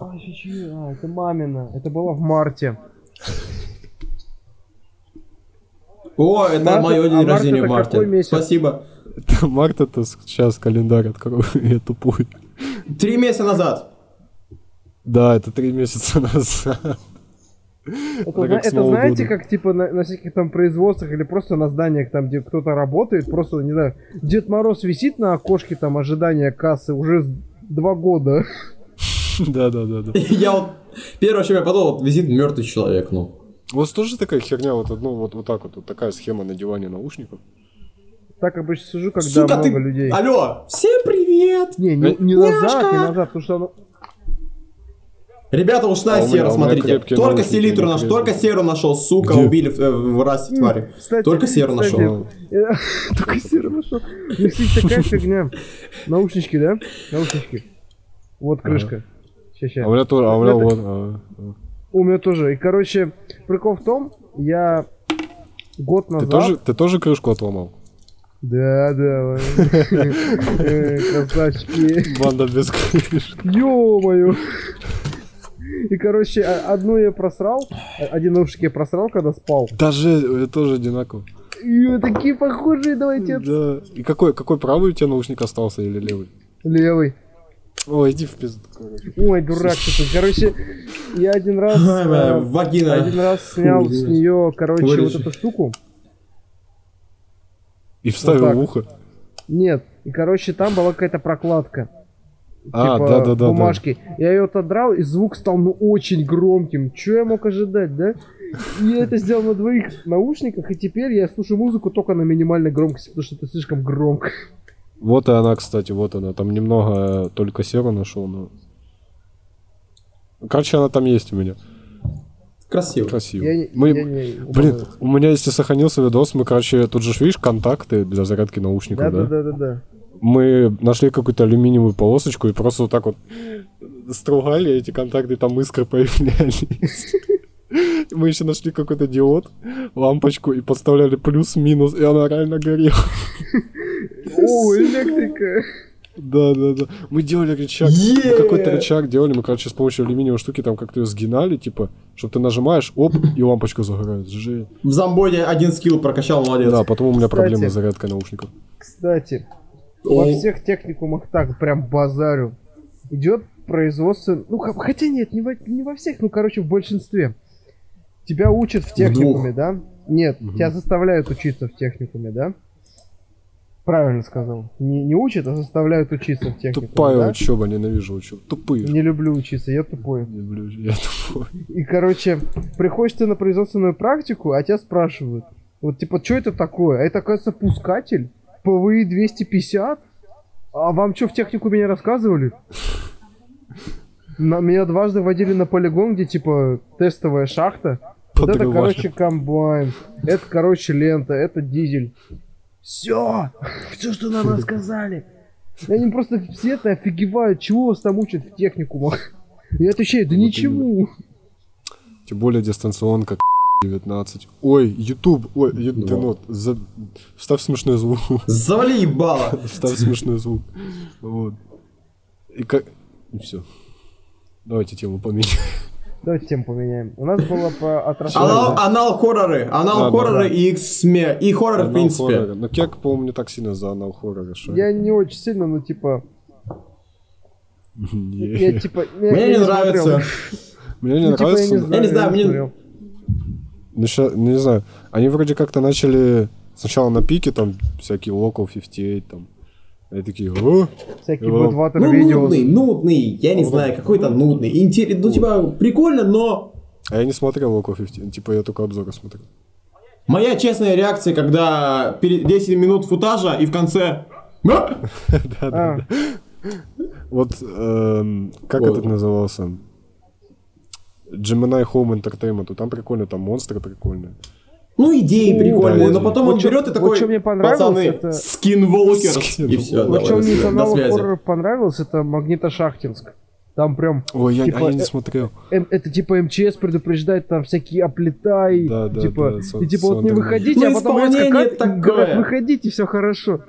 А, чуть-чуть, а, это мамина. Это было в марте.
О, это
Март-
мое
а
день
март
рождения
это
в марте.
какой месяц?
Спасибо.
Март это сейчас календарь открою, я тупой.
Три месяца назад.
Да, это три месяца назад.
Это, это
Нового
знаете, как типа на, на всяких там производствах или просто на зданиях, там, где кто-то работает, просто, не знаю, Дед Мороз висит на окошке там ожидания кассы уже с- два года.
Да, да, да, да.
Я вот... Первое, чем я подумал, вот визит мертвый человек, ну.
У вас тоже такая херня, вот, ну, вот, вот так вот, вот такая схема надевания наушников?
Так обычно сижу, когда
Сука,
много
ты...
людей.
Алло, всем привет!
Не, не, не
Няшка!
назад, не назад, потому что оно...
Ребята, ушла
А у меня-
сера,
у меня
смотрите. Только селитру
крепкие.
только серу нашел, сука,
Где?
убили в, э, в расе твари.
Кстати,
Только серу
кстати,
нашел.
э, Только серу нашел. У них такая фигня. Наушнички, да? Наушнички. Вот крышка. Сейчас,
А у меня тоже, а у меня вот... а, а.
У меня тоже. И, короче, прикол в том, я год
Ты
назад...
тоже, ты тоже крышку отломал?
Да, да. Красавчики.
Банда без крышки.
Ё-моё. И, короче, одну я просрал, один наушник я просрал, когда спал.
Даже, это тоже одинаково.
И такие похожие, давайте
Да. И какой, какой правый у тебя наушник остался или левый?
Левый.
Ой, иди в пизду. короче.
Ой, дурак ты. тут. Короче, я один раз... Э,
Вагина.
Один раз снял с нее, короче,
Вырежи.
вот эту штуку.
И вставил в ухо.
Нет. И, короче, там была какая-то прокладка.
А,
типа
да-да-да-да.
бумажки. Я ее отодрал, и звук стал ну очень громким. Че я мог ожидать, да? И я это сделал на двоих наушниках, и теперь я слушаю музыку только на минимальной громкости, потому что это слишком громко.
Вот и она, кстати, вот она. Там немного только серу нашел, но... Короче, она там есть у меня.
Красиво.
Красиво.
Я,
Мы-
я не
Блин, у меня если сохранился видос, мы, короче, тут же видишь, контакты для зарядки наушников, да?
Да-да-да-да-да.
Мы нашли какую-то алюминиевую полосочку и просто вот так вот стругали эти контакты, там искры появлялись. Мы еще нашли какой-то диод, лампочку и подставляли плюс-минус, и она реально горела.
О, электрика.
Да, да, да. Мы делали рычаг.
Е!
Мы какой-то рычаг делали, мы, короче, с помощью алюминиевой штуки там как-то ее сгинали, типа, чтобы ты нажимаешь, оп, и лампочка загорает. Жесть.
В Замбоде один скилл прокачал, молодец.
Да, потом у меня
Кстати.
проблемы с зарядкой наушников.
Кстати,
О.
во всех техникумах так прям базарю. Идет производство, ну хотя нет, не во, не во всех, ну короче в большинстве. Тебя учат в техникуме, да? Нет,
Мгм.
тебя заставляют учиться в техникуме, да? Правильно сказал. Не, не учат, а заставляют учиться в техникуме,
Тупая
да?
учеба, ненавижу учебу. Тупые.
Не люблю учиться, я тупой.
Не люблю, я тупой.
И, короче, приходишь ты на производственную практику, а тебя спрашивают, вот, типа, что это такое? А это, оказывается, пускатель? ПВИ 250? А вам что, в технику меня рассказывали? На, меня дважды водили на полигон, где, типа, тестовая шахта. Вот это, короче, комбайн. Это, короче, лента, это дизель. Все, все, что нам рассказали. И они просто все это офигевают, чего вас там учат в техникумах. Я отвечаю, да
Вот
ничему.
Тем более дистанционка 19. Ой, YouTube. Ой, ю- ты
Да.
ну, за- вставь смешной звук.
Завали ебало.
Вставь смешной звук. Вот. И как... Все. Давайте тему поменяем.
Давайте тему поменяем. У нас было по
Анал,
отраслям.
анал хорроры, анал
Да,
хорроры
да.
и их сме, и хорроры в принципе.
хорроры. Ну, Кек, по-моему, не так сильно за анал хорроры. что-
Я не очень сильно, но типа... Я типа...
Мне не нравится.
Мне не
Ну, типа,
нравится.
я не знаю,
мне-.
Ну, ща- не знаю. Они вроде как-то начали сначала на пике, там, всякие Local 58, там. Они такие, о,
Всякие
Ну,
Бэдватер
Ну,
видео.
нудный, нудный, я не знаю, какой-то нудный. Интерес, ну, типа, прикольно, но
а я не смотрел Local 15, типа я только обзоры смотрел.
моя честная реакция, когда перед 10 минут футажа и в конце... «А!»
А,
Вот, эм, как
Вот.
этот назывался? Gemini Home Entertainment, там прикольно, там монстры прикольные.
Ну, идеи
О,
прикольные,
да,
но
вот
потом
вот
он
чё-
берет и
вот
такой,
чё мне понравилось,
пацаны,
это-
скинволкерс, и
Skinwalkers.
все,
Вот что мне
связи.
хоррора понравилось, это Магнитошахтинск. Там прям,
Ой, я,
Типа,
а я не
э,
смотрел.
эм, это типа МЧС предупреждает, там всякие оплетай,
Да, да,
типа,
да, со-
и типа вот не выходите,
Ну,
а потом резко
исполнение
как,
такое.
говорят, выходите, все хорошо.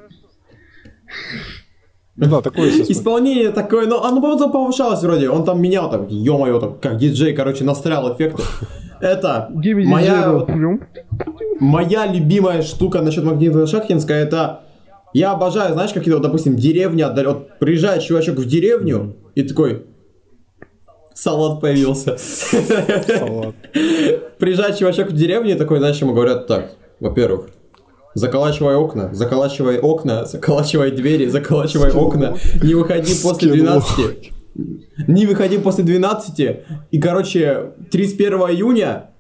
Ну да, такое.
Исполнение такое, но оно потом повышалось вроде, он там менял, там, ё-моё, там, как диджей, короче, настрял эффекты. Это моя, моя любимая штука насчет магнитного Шахтинска, это я обожаю, знаешь, какие-то, вот, допустим, деревни, отдалё- вот приезжает чувачок в деревню и такой, салат появился.
Салат.
Приезжает чувачок в деревню и такой, знаешь, ему говорят так, во-первых, заколачивай окна, заколачивай окна, заколачивай двери, заколачивай окна, не выходи после
Скинул.
12, не выходи после 12, и, короче, 31 июня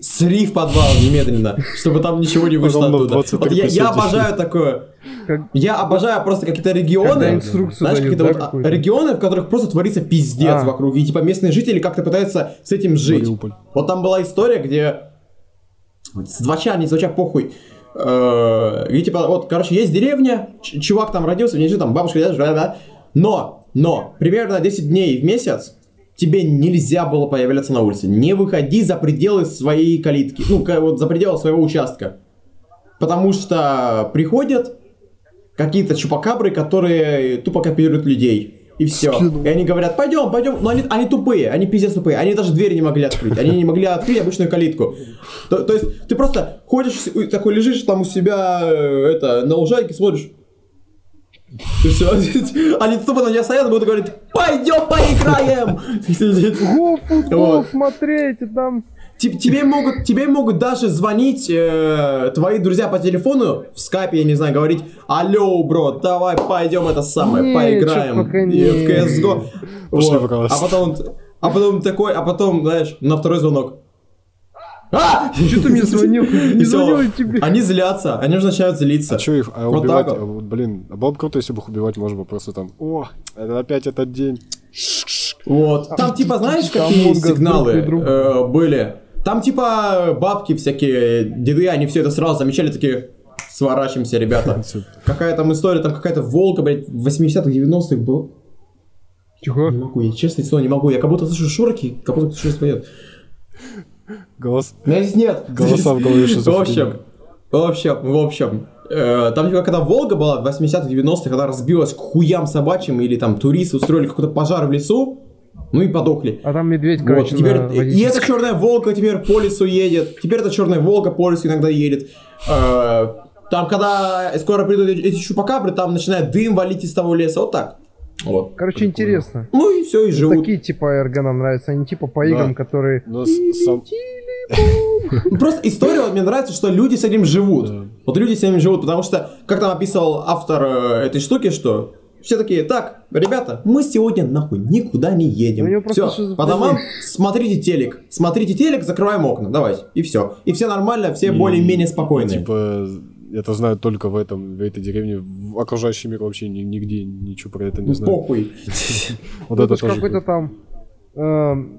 сри в подвал немедленно, чтобы там ничего не вышло оттуда.
23
Вот я, я обожаю такое.
Как-
Я обожаю просто какие-то регионы, знаешь, какие-то
да,
вот регионы, в которых просто творится пиздец
А.
вокруг, и типа местные жители как-то пытаются с этим жить.
Мариуполь.
Вот там была история, где с двача, не с двача, похуй. Э, И типа, вот, короче, есть деревня, чувак там родился, живет там бабушка, да-да. но, но, примерно 10 дней в месяц тебе нельзя было появляться на улице. Не выходи за пределы своей калитки, ну, вот за пределы своего участка. Потому что приходят какие-то чупакабры, которые тупо копируют людей. И все.
Скинул.
И они говорят, пойдем, пойдем. Но они, они тупые, они пиздец тупые. Они даже двери не могли открыть. Они не могли открыть обычную калитку. То, то есть ты просто ходишь, такой лежишь там у себя э, это, на лужайке, смотришь. И все. Они тупо на тебя стоят и будут говорить, пойдем поиграем. Вот.
смотрите, там...
Те- Тебе могут, тебе могут даже звонить э, твои друзья по телефону в скайпе, я не знаю, говорить, алло, бро, давай пойдем это самое,
Не,
поиграем в CSGO.
Пошли
Вот. А потом, а потом такой, а потом, знаешь, на второй звонок. А!
Что ты мне звонил? Не звонил тебе.
Они злятся, они уже начинают злиться.
А что их, а
Вот
убивать,
так вот.
а вот, блин, а было бы круто, если бы их убивать можно было просто там, о, это опять этот день.
Вот. Там типа, знаешь, какие сигналы э, были? Там типа бабки всякие, деды, они все это сразу замечали, такие, сворачиваемся, ребята. Какая там история, там какая-то волка, блядь, в 80-х, 90-х был.
Чего?
Не могу, я честно слово не могу. Я как будто слышу шорохи, как будто кто-то что-то поет.
Голос.
Меня здесь нет.
Голоса в голове
В
шизофрения.
общем, в общем, в общем. э, Там типа, когда Волга была в 80-х, 90-х, когда разбилась к хуям собачьим, или там туристы устроили какой-то пожар в лесу, ну и подохли.
А там медведь,
Вот,
короче,
теперь,
на
и эта черная волка теперь по лесу едет. Теперь эта черная волка по лесу иногда едет. Э, Там, когда скоро придут эти чупакабры, там начинает дым валить из того леса. Вот так. Вот.
Короче, интересно.
Ну и все, и живут.
Такие типа РГ нам нравятся, они типа по играм, которые...
Но с- сам...
Ну, Просто история, вот мне нравится, что люди с этим живут.
Да.
Вот люди с этим живут, потому что, как там описывал автор э, этой штуки, что все такие, так, ребята, мы сегодня нахуй никуда не едем.
У него просто
Все, по домам смотрите телек. Смотрите телек, закрываем окна, давайте. И все. И все нормально, все
И-
более-менее спокойные.
Типа, это знают только в этом, в этой деревне, в окружающем мире вообще ни- нигде ничего про это не
Ну,
знаю.
похуй.
Вот это тоже
какой-то там... эм,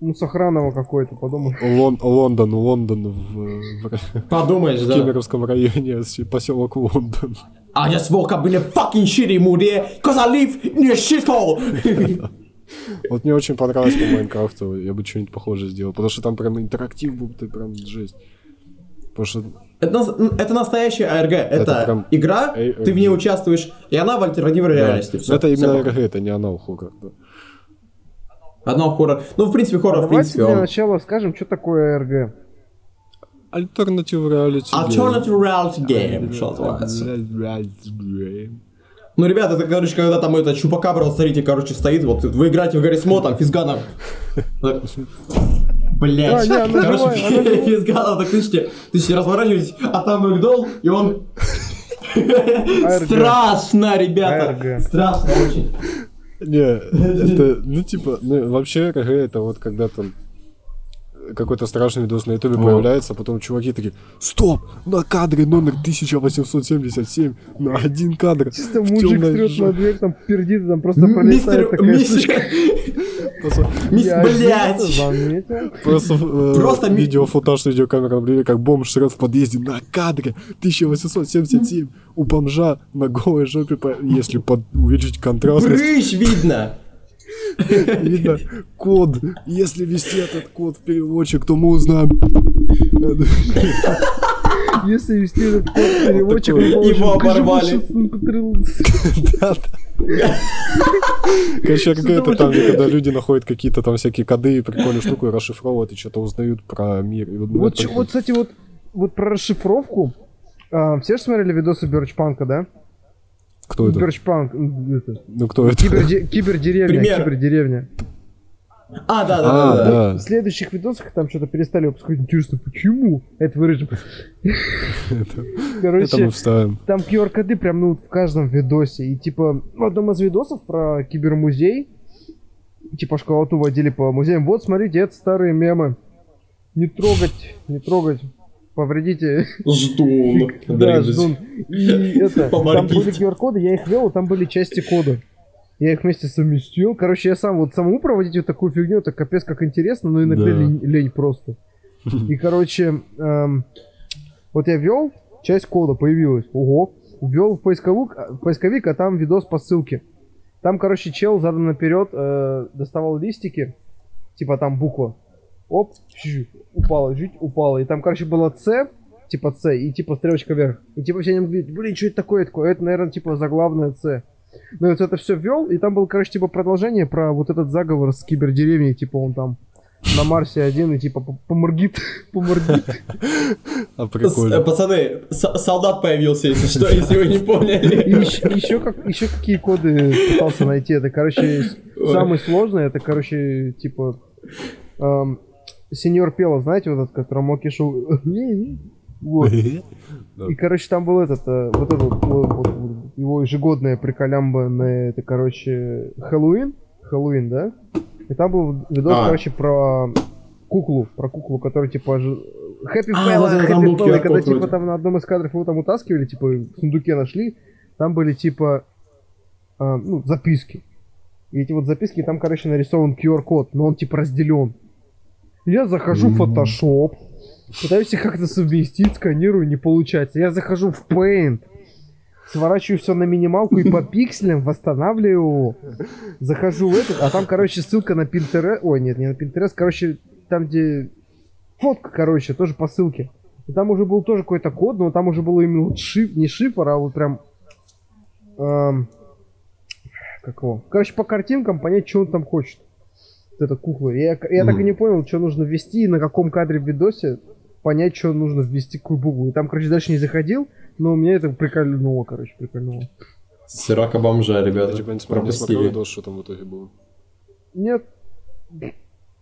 Ну, какой-то, подумай.
Лон- Лондон, Лондон в, в
Подумаешь, да.
Кемеровском районе, поселок Лондон.
I just woke up in a fucking shitty mood here, cause I live in a shithole.
Вот мне очень понравилось по Майнкрафту, я бы что-нибудь похожее сделал, потому что там прям интерактив был, ты прям жесть. Потому что
Это, это настоящая АРГ. Это,
прям
игра,
ARG.
ты в ней участвуешь, и она в альтернативной
да,
реальности. Всё,
это именно. РГ, это не она хоррор. Да.
Одно хоррор. Ну, в принципе, хоррор, в
Давайте
принципе,
для
он...
начала скажем, что такое РГ.
Альтернатив реалити.
Alternative Reality Game, что называется. Ну, ребята, это, короче, когда там это Чупакабра, смотрите, короче, стоит, вот вы играете в Гаррисмо, там, физганом. Блять.
А, не, она
Короче, физганом, так слышите, ты все разворачиваетесь, а там Макдол, и он... Страшно, ребята. Страшно очень.
Не, это, ну типа, ну вообще РГ это вот когда там какой-то страшный видос на ютубе
Вот.
появляется, а потом чуваки такие, стоп, на кадре номер 1877, на один кадр.
Чисто мужик стрет на дверь, там пердит, там просто пролетает
Мистер...
такая
Мистер...
штучка.
Просто,
Мисс,
Я
блядь.
заметил.
просто, э, видеофутаж с видеокамеры наблюдали, как бомж срет в подъезде на кадре 1877 у бомжа на голой жопе, если под, увеличить контрастность,
Прыщ видно.
видно код. Если ввести этот код в переводчик, то мы узнаем.
Если вести этот код в переводчик,
его
«Скажи,
оборвали».
вашу сумку трыл».
Короче, какая-то там, когда люди находят какие-то там всякие коды и прикольные штуки, расшифровывают и что-то узнают про мир. И вот,
кстати, вот, вот про расшифровку. а, все же смотрели видосы Бёрчпанка, да?
Кто это?
Это,
Ну кто это?
киберде- кибердеревня,
Пример.
кибердеревня.
А, да, да,
А,
да, да.
да.
В следующих видосах там что-то перестали выпускать. Интересно, почему? Это вырежем.
Это мы
Короче,
вставим.
там QR-коды прям, ну, в каждом видосе. И, типа, в одном из видосов про кибермузей, типа, школоту водили по музеям. Вот, смотрите, это старые мемы. Не трогать, не трогать. Повредите.
Ждун.
Да, ждун. И это, там были QR-коды, я их вел, там были части кода. Я их вместе совместил. Короче, я сам вот самому проводить вот такую фигню, это капец как интересно, но иногда
Да.
лень, лень просто. И, короче, эм, вот я ввел, часть кода появилась. Ого. Ввел в поисковик, в поисковик, а там видос по ссылке. Там, короче, чел задом наперед э, доставал листики, типа там буква. Оп, упала, чуть упала. И там, короче, было С, типа С, и типа стрелочка вверх. И типа все не могли, блин, что это такое? Я такой, это, наверное, типа заглавное С. Ну, вот это все ввел, и там было, короче, типа продолжение про вот этот заговор с кибердеревней, типа он там на Марсе один и типа по- поморгит, поморгит.
А
С- э,
прикольно.
Пацаны, солдат появился, если что, если вы не поняли.
еще, как, еще какие коды пытался найти. Это, короче, самый сложный, это, короче, типа... Сеньор Пела, знаете, вот этот, который Моки Шоу... Вот. И, короче, там был этот, э, вот этот, его ежегодная приколямба на это, короче, Хэллоуин. Хэллоуин, да? И там был видос,
А.
короче, про куклу, про куклу, которая, типа,
А,
Happy
был
Fella,
QR-код
когда, типа, там на одном из кадров его там утаскивали, типа, в сундуке нашли, там были, типа, а, ну, записки. И эти вот записки, там, короче, нарисован QR-код, но он, типа, разделен. Я захожу в Photoshop, пытаюсь их как-то совместить, сканирую, не получается. Я захожу в Paint, сворачиваю все на минималку и по пикселям восстанавливаю его. Захожу в этот, а там, короче, ссылка на Pinterest. Ой, нет, не на Pinterest, короче, там, где фотка, короче, тоже по ссылке. И там уже был тоже какой-то код, но там уже было именно вот шиф, не шифр, а вот прям... эм, как его? Короче, по картинкам понять, что он там хочет. Вот эта кукла. Я, я так и не понял, что нужно ввести и на каком кадре в видосе понять, что нужно ввести какую букву. И там, короче, дальше не заходил, но меня это прикольнуло, короче, прикольнуло.
Сирака бомжа, ребята.
типа не не
Пропустили.
видос, что там в итоге было.
Нет.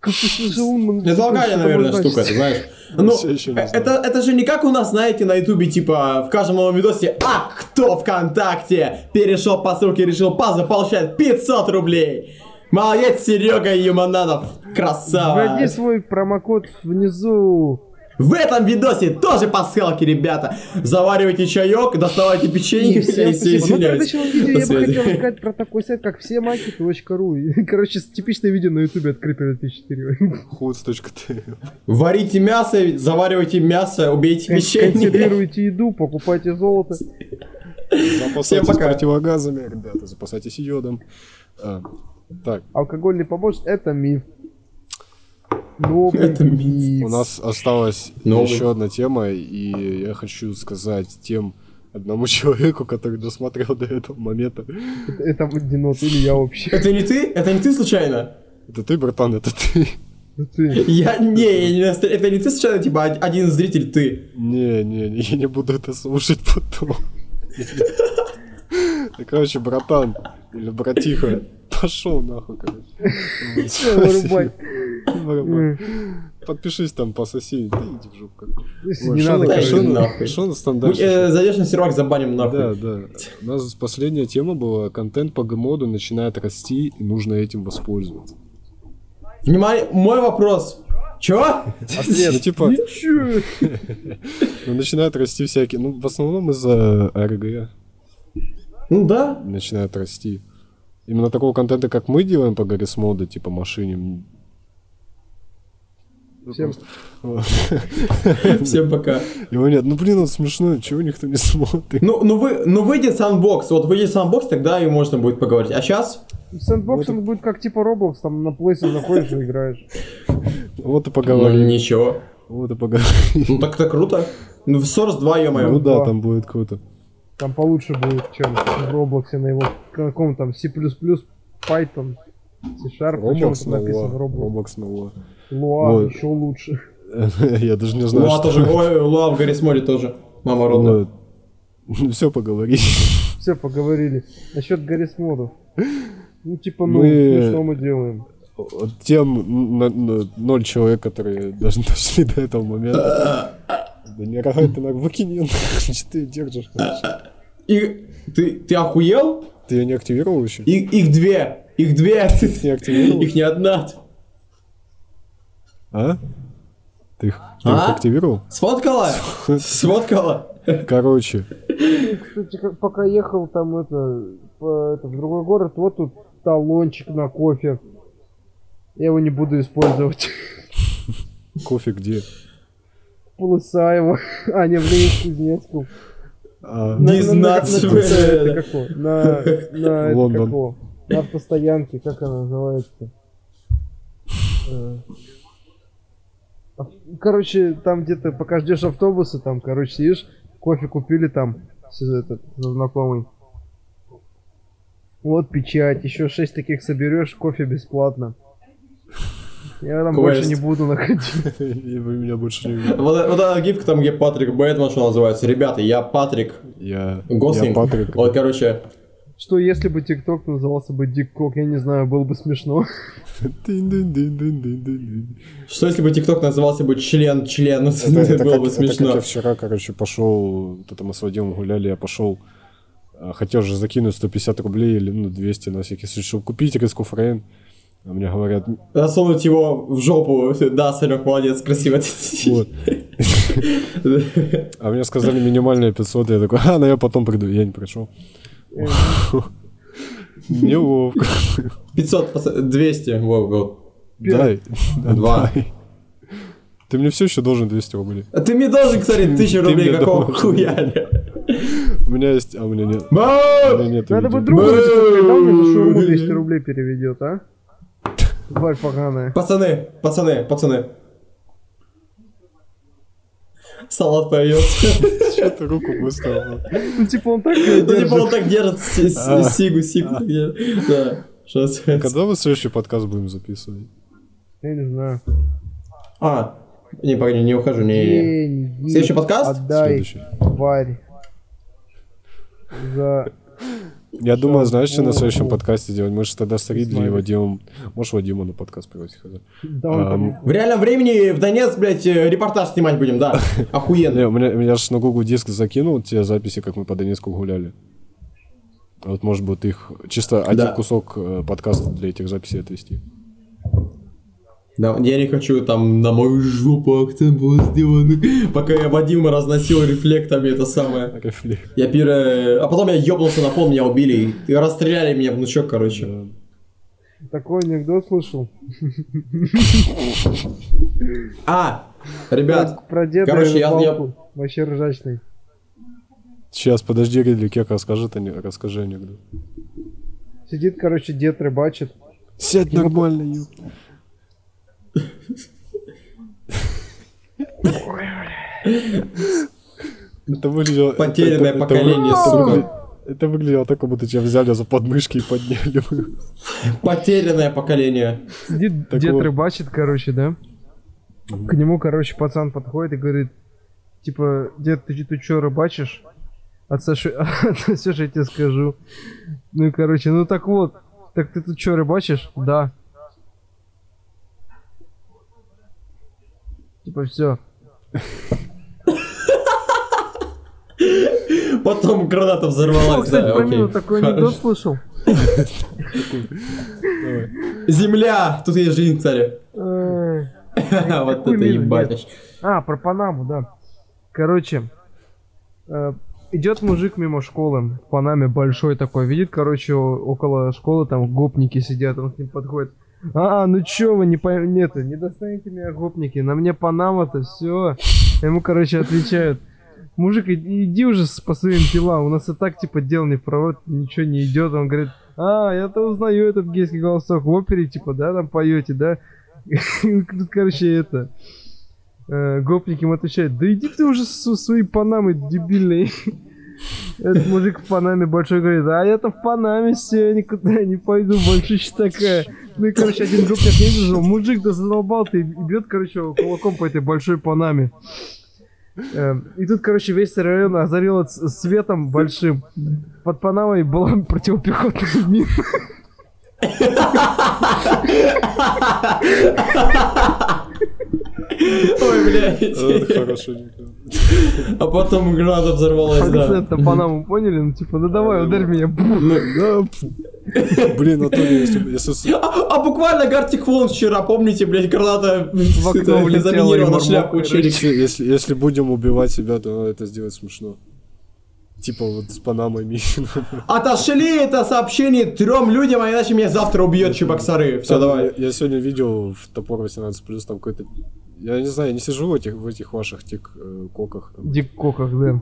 Ты
локальная,
что-то
наверное, штука, ты знаешь. Ну,
не
э, это, это же не как у нас, знаете, на ютубе, типа, в каждом новом видосе, а кто ВКонтакте перешел по ссылке и решил пазл, получает 500 рублей. Молодец, Серега Юмананов, красава.
Вводи свой промокод внизу.
В этом видосе тоже пасхалки, ребята. Заваривайте чаек, доставайте печенье.
Всем
и все
спасибо. Ну, видео
До
я бы хотел сказать про такой сайт, как всемаки.ру. И, Короче, типичное видео на ютубе от Creeper 2004.
Худс.т.
Варите мясо, заваривайте мясо, убейте печенье.
Консервируйте еду, покупайте золото.
Запасайтесь
пока.
противогазами, ребята, запасайтесь йодом. А, так,
Алкогольный помощник – это миф. Новый
Это миф.
миф.
у нас осталась
Новый.
еще одна тема, и я хочу сказать тем одному человеку, который досмотрел до этого момента.
Это, это Динот или я вообще.
Это не ты? Это не ты случайно?
Это ты, братан, это ты.
Это ты.
Я не, я не наста- это не ты случайно, типа од- один зритель ты.
Не, не, не, я не буду это слушать потом. Короче, братан, или братиха, пошел нахуй, короче. Подпишись там по соседи, да иди в жопу.
Не надо,
на-
конечно.
шо на-
нахуй.
шо на
Мы,
стандарте?
э, Зайдешь на сервак, забаним
Да,
нахуй.
да. У нас последняя тема была, контент по гмоду начинает расти, и нужно этим воспользоваться.
Внимание, мой вопрос. Чё?
Ну, типа, ну, начинают расти всякие, ну, в основном из-за РГ
Ну да.
начинают расти. Именно такого контента, как мы делаем по Гаррис Моду, типа машине. ну,
Всем
Вот.
Всем пока.
Его нет. Ну, блин, он смешной, чего никто не смотрит?
Ну, ну, вы, ну выйдет sandbox. Вот выйдет sandbox, тогда и можно будет поговорить. А сейчас?
Sandbox он будет как типа Roblox, там на плейсе заходишь и играешь.
Вот и
Ну,
поговорим.
ничего.
Вот и поговорим.
Ну так это круто. Ну, в Source 2,
Ну
ё-моё.
да,
да.
там будет круто.
Там получше будет, чем в Роблоксе на его каком там C++, Python, C-Sharp,
Roblox на
написано
Луа.
Roblox.
Roblox на Луа.
Луа,
Вот.
еще лучше.
Я даже не знаю,
Луа
что...
тоже. Ой, Луа в Гаррис Море тоже. Мама родная.
Ну, все поговорим.
Все, поговорили. Насчет Гаррис модов. Ну, типа, ну,
Мы-
смешно мы делаем.
Тем ноль человек, которые даже дошли до этого момента. Да не рогай ты на выкини, что ты держишь. короче.
И ты, ты охуел?
Ты ее не активировал еще?
И, их две. Их две.
не активировал?
Их не одна.
А? Ты их ты их
А?
активировал?
Сфоткала? Сфоткала?
Короче,
Кстати, как- пока ехал там это, по- это, в другой город, вот тут талончик на кофе. Я его не буду использовать.
кофе где?
Полысаево. А, не, в Ленинск-Кузнецком.
А,
На-
Не
на-
знать
на- какого? На, автостоянке, как она называется? Э, а, Короче, там где-то пока ждешь автобуса, там, короче, сидишь, кофе купили там, этот, знакомый. Вот печать, еще шесть таких соберешь, кофе бесплатно. Я там
Квест.
больше не буду находить.
и вы меня больше не видите.
Вот, вот эта гифка там, где Патрик Бэтмен, что называется. Ребята, я Патрик
Я, я
Гослинг.
Патрик.
Вот, короче,
Что если бы ТикТок назывался бы Диккок, я не знаю, было бы смешно.
Что если бы ТикТок назывался бы член-член?
Это,
Это
это
было
как,
бы
это как
смешно.
я вчера, короче, пошел, вот это мы с Вадимом гуляли, я пошел, а, хотел же закинуть 150 рублей или ну 200 на всякий случай, чтобы купить риску фрейн. А мне говорят,
Засунуть его в жопу. Да, Санек, молодец, красиво.
вот. А мне сказали минимальные 500, я такой, а, ну я потом приду, я не пришел.
Э,
Неловко.
500, пац- 200, вот.
Дай.
Два.
Ты мне все еще должен 200 рублей.
А Ты мне должен, кстати, тысячу
Ты
рублей,
мне
какого хуя?
У меня есть, а у меня нет. У
Бау!
меня нет
Надо бы другу когда он мне за шаурму 200 рублей переведет, а? Тварь поганая.
Пацаны, пацаны, пацаны. Салат появился.
Что ты руку выставил?
Ну, типа, он так её
Ну, типа он
держит.
так держит
А.
сигу, сигу. держит. Да. Называется.
Когда мы следующий подкаст будем записывать?
Я не знаю.
А, не, погоди, не ухожу, не. Следующий подкаст?
Отдай,
Следующий.
тварь. За...
Я думаю, знаешь, что на следующем подкасте делать? Мы же тогда с Ридли
знаю.
Вадимом... Можешь Вадима на подкаст пригласить? хотя?
Да, там-
В реальном времени в Донецк, блядь, э, репортаж снимать будем, да.
Не,
Охуенно.
у меня, я же на Google диск закинул те записи, как мы по Донецку гуляли. Вот, может быть, их... Чисто один
Да.
кусок э, подкаста для этих записей отвести.
Да, я не хочу там на мою жопу акцент был сделан. Пока я Вадима разносил рефлектами, это самое.
Рефлекс.
Я пира... А потом я ёбнулся на пол, меня убили. И расстреляли меня внучок, короче.
Да.
Такой анекдот слышал.
А, ребят,
Про,
короче, я-
рыбалку. Вообще ржачный.
Сейчас, подожди, Ридли, Кек, расскажи, ты не- расскажи анекдот.
Сидит, короче, дед рыбачит.
Сядь нормально, ёп. Это выглядело...
Потерянное
это-
поколение,
это
сука.
Это выглядело так, как будто тебя взяли за подмышки и подняли.
потерянное поколение.
Сидит
Так
дед
вот.
рыбачит, короче, да? К нему, короче, пацан подходит и говорит, типа, дед, ты, ты что, рыбачишь? От Саши, от Саши я тебе скажу. Ну и, короче, ну так вот, так ты тут что, рыбачишь? Да. Типа, все.
Потом граната взорвалась.
кстати,
да,
про
окей.
Мину такой анекдот слышал.
Земля! Тут есть жизнь, царь. Вот это ебать.
А, про Панаму, да. Короче, э, идет мужик мимо школы, в Панаме большой такой, видит, короче, около школы там гопники сидят, он к ним подходит. А, ну чё вы, не пой... Нет, не достанете меня гопники, на мне Панама-то, все. Ему, короче, отвечают. Мужик, иди, уже по своим делам, у нас и так, типа, дел не проворот, ничего не идет. Он говорит, а, я-то узнаю этот гейский голосок в опере, типа, да, там поете, да? Тут, короче, это... э, Гопники ему отвечают, да иди ты уже со своей Панамой дебильной. Этот мужик в Панаме большой говорит, а я-то в Панаме все, никуда не пойду, большущая такая. Ну и, короче, один гопник не выдержал, мужик, да задолбал ты, и бьет, короче, кулаком по этой большой Панаме. Эм, И тут, короче, весь район озарило светом большим. Под Панамой была противопехотная мина.
Ой, блядь.
Это хорошо.
А потом граната взорвалась, да.
На Панаму поняли? Ну типа, ну давай, ударь меня.
Ну.
Блин, Анатолий, если бы- если
А, а буквально Гартик Флон вчера, помните, блядь, граната
В окно
заминирована шляпу
если, будем убивать себя, то надо это сделать смешно. Типа вот с Панамой Мишином.
Отошли это сообщение трем людям, а иначе меня завтра убьет Чебоксары. Все,
Там
давай.
Я, я сегодня видел в Топор 18 плюс там какой-то. Я не знаю, я не сижу в этих, в этих ваших тик-коках.
Дик Коках, да.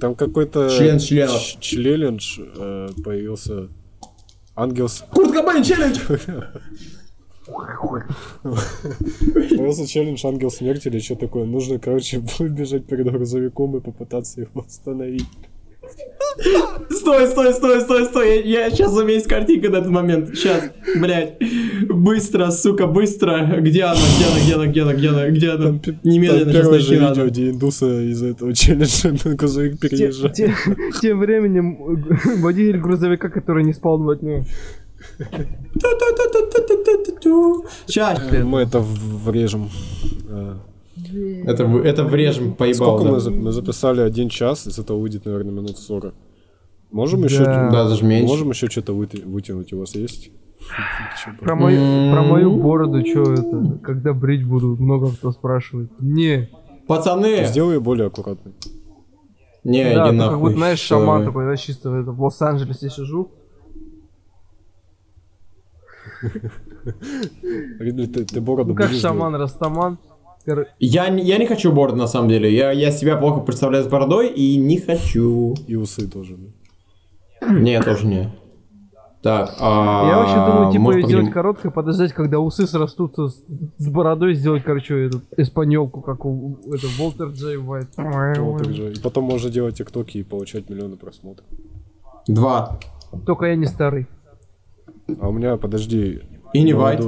Там какой-то
Член
челлендж э, появился. Ангел с-
Курт Кобейн челлендж!
Появился челлендж Ангел Смерти или что такое. Нужно, короче, выбежать перед грузовиком и попытаться его остановить.
Стой, стой, стой, стой, стой. Я, сейчас у меня есть картинка на этот момент. Сейчас, блядь. Быстро, сука, быстро. Где она, где она, где она, где она, где она, где она?
Там
Немедленно
там
сейчас
первое же
найти надо.
где индуса из-за этого челленджа на грузовик переезжает.
те- Тем временем э, водитель грузовика, который не спал два дня.
Сейчас.
Э, Мы это врежем.
Это, это врежем, поебал.
Сколько
да.
мы, за- мы записали? Один час, из этого выйдет, наверное, минут 40. Можем еще,
Да.
Да, даже меньше.
можем еще что-то выты- вытянуть, у вас есть?
Про мою, про мою бороду, что это? Когда брить буду, много кто спрашивает. Не.
Пацаны.
Сделай ее более аккуратной.
Не,
да,
иди нахуй.
как будто, знаешь, шаман такой, да, чисто это, в Лос-Анджелесе сижу.
Ридли, ты, ты бороду
Ну как шаман, Растаман.
Я, не- я не хочу бороду, на самом деле. Я, я себя плохо представляю с бородой и не хочу.
И усы тоже. да.
Не, тоже не. Так, а...
Я вообще думаю, типа,
может,
сделать короткое, подождать, когда усы срастутся с, с бородой, сделать, короче, эту эспаньолку, как у, у- это, Волтер Джей Уайт.
И потом можно делать тиктоки и получать миллионы просмотров.
Два.
Только я не старый.
А у меня, подожди.
И не
Вайт.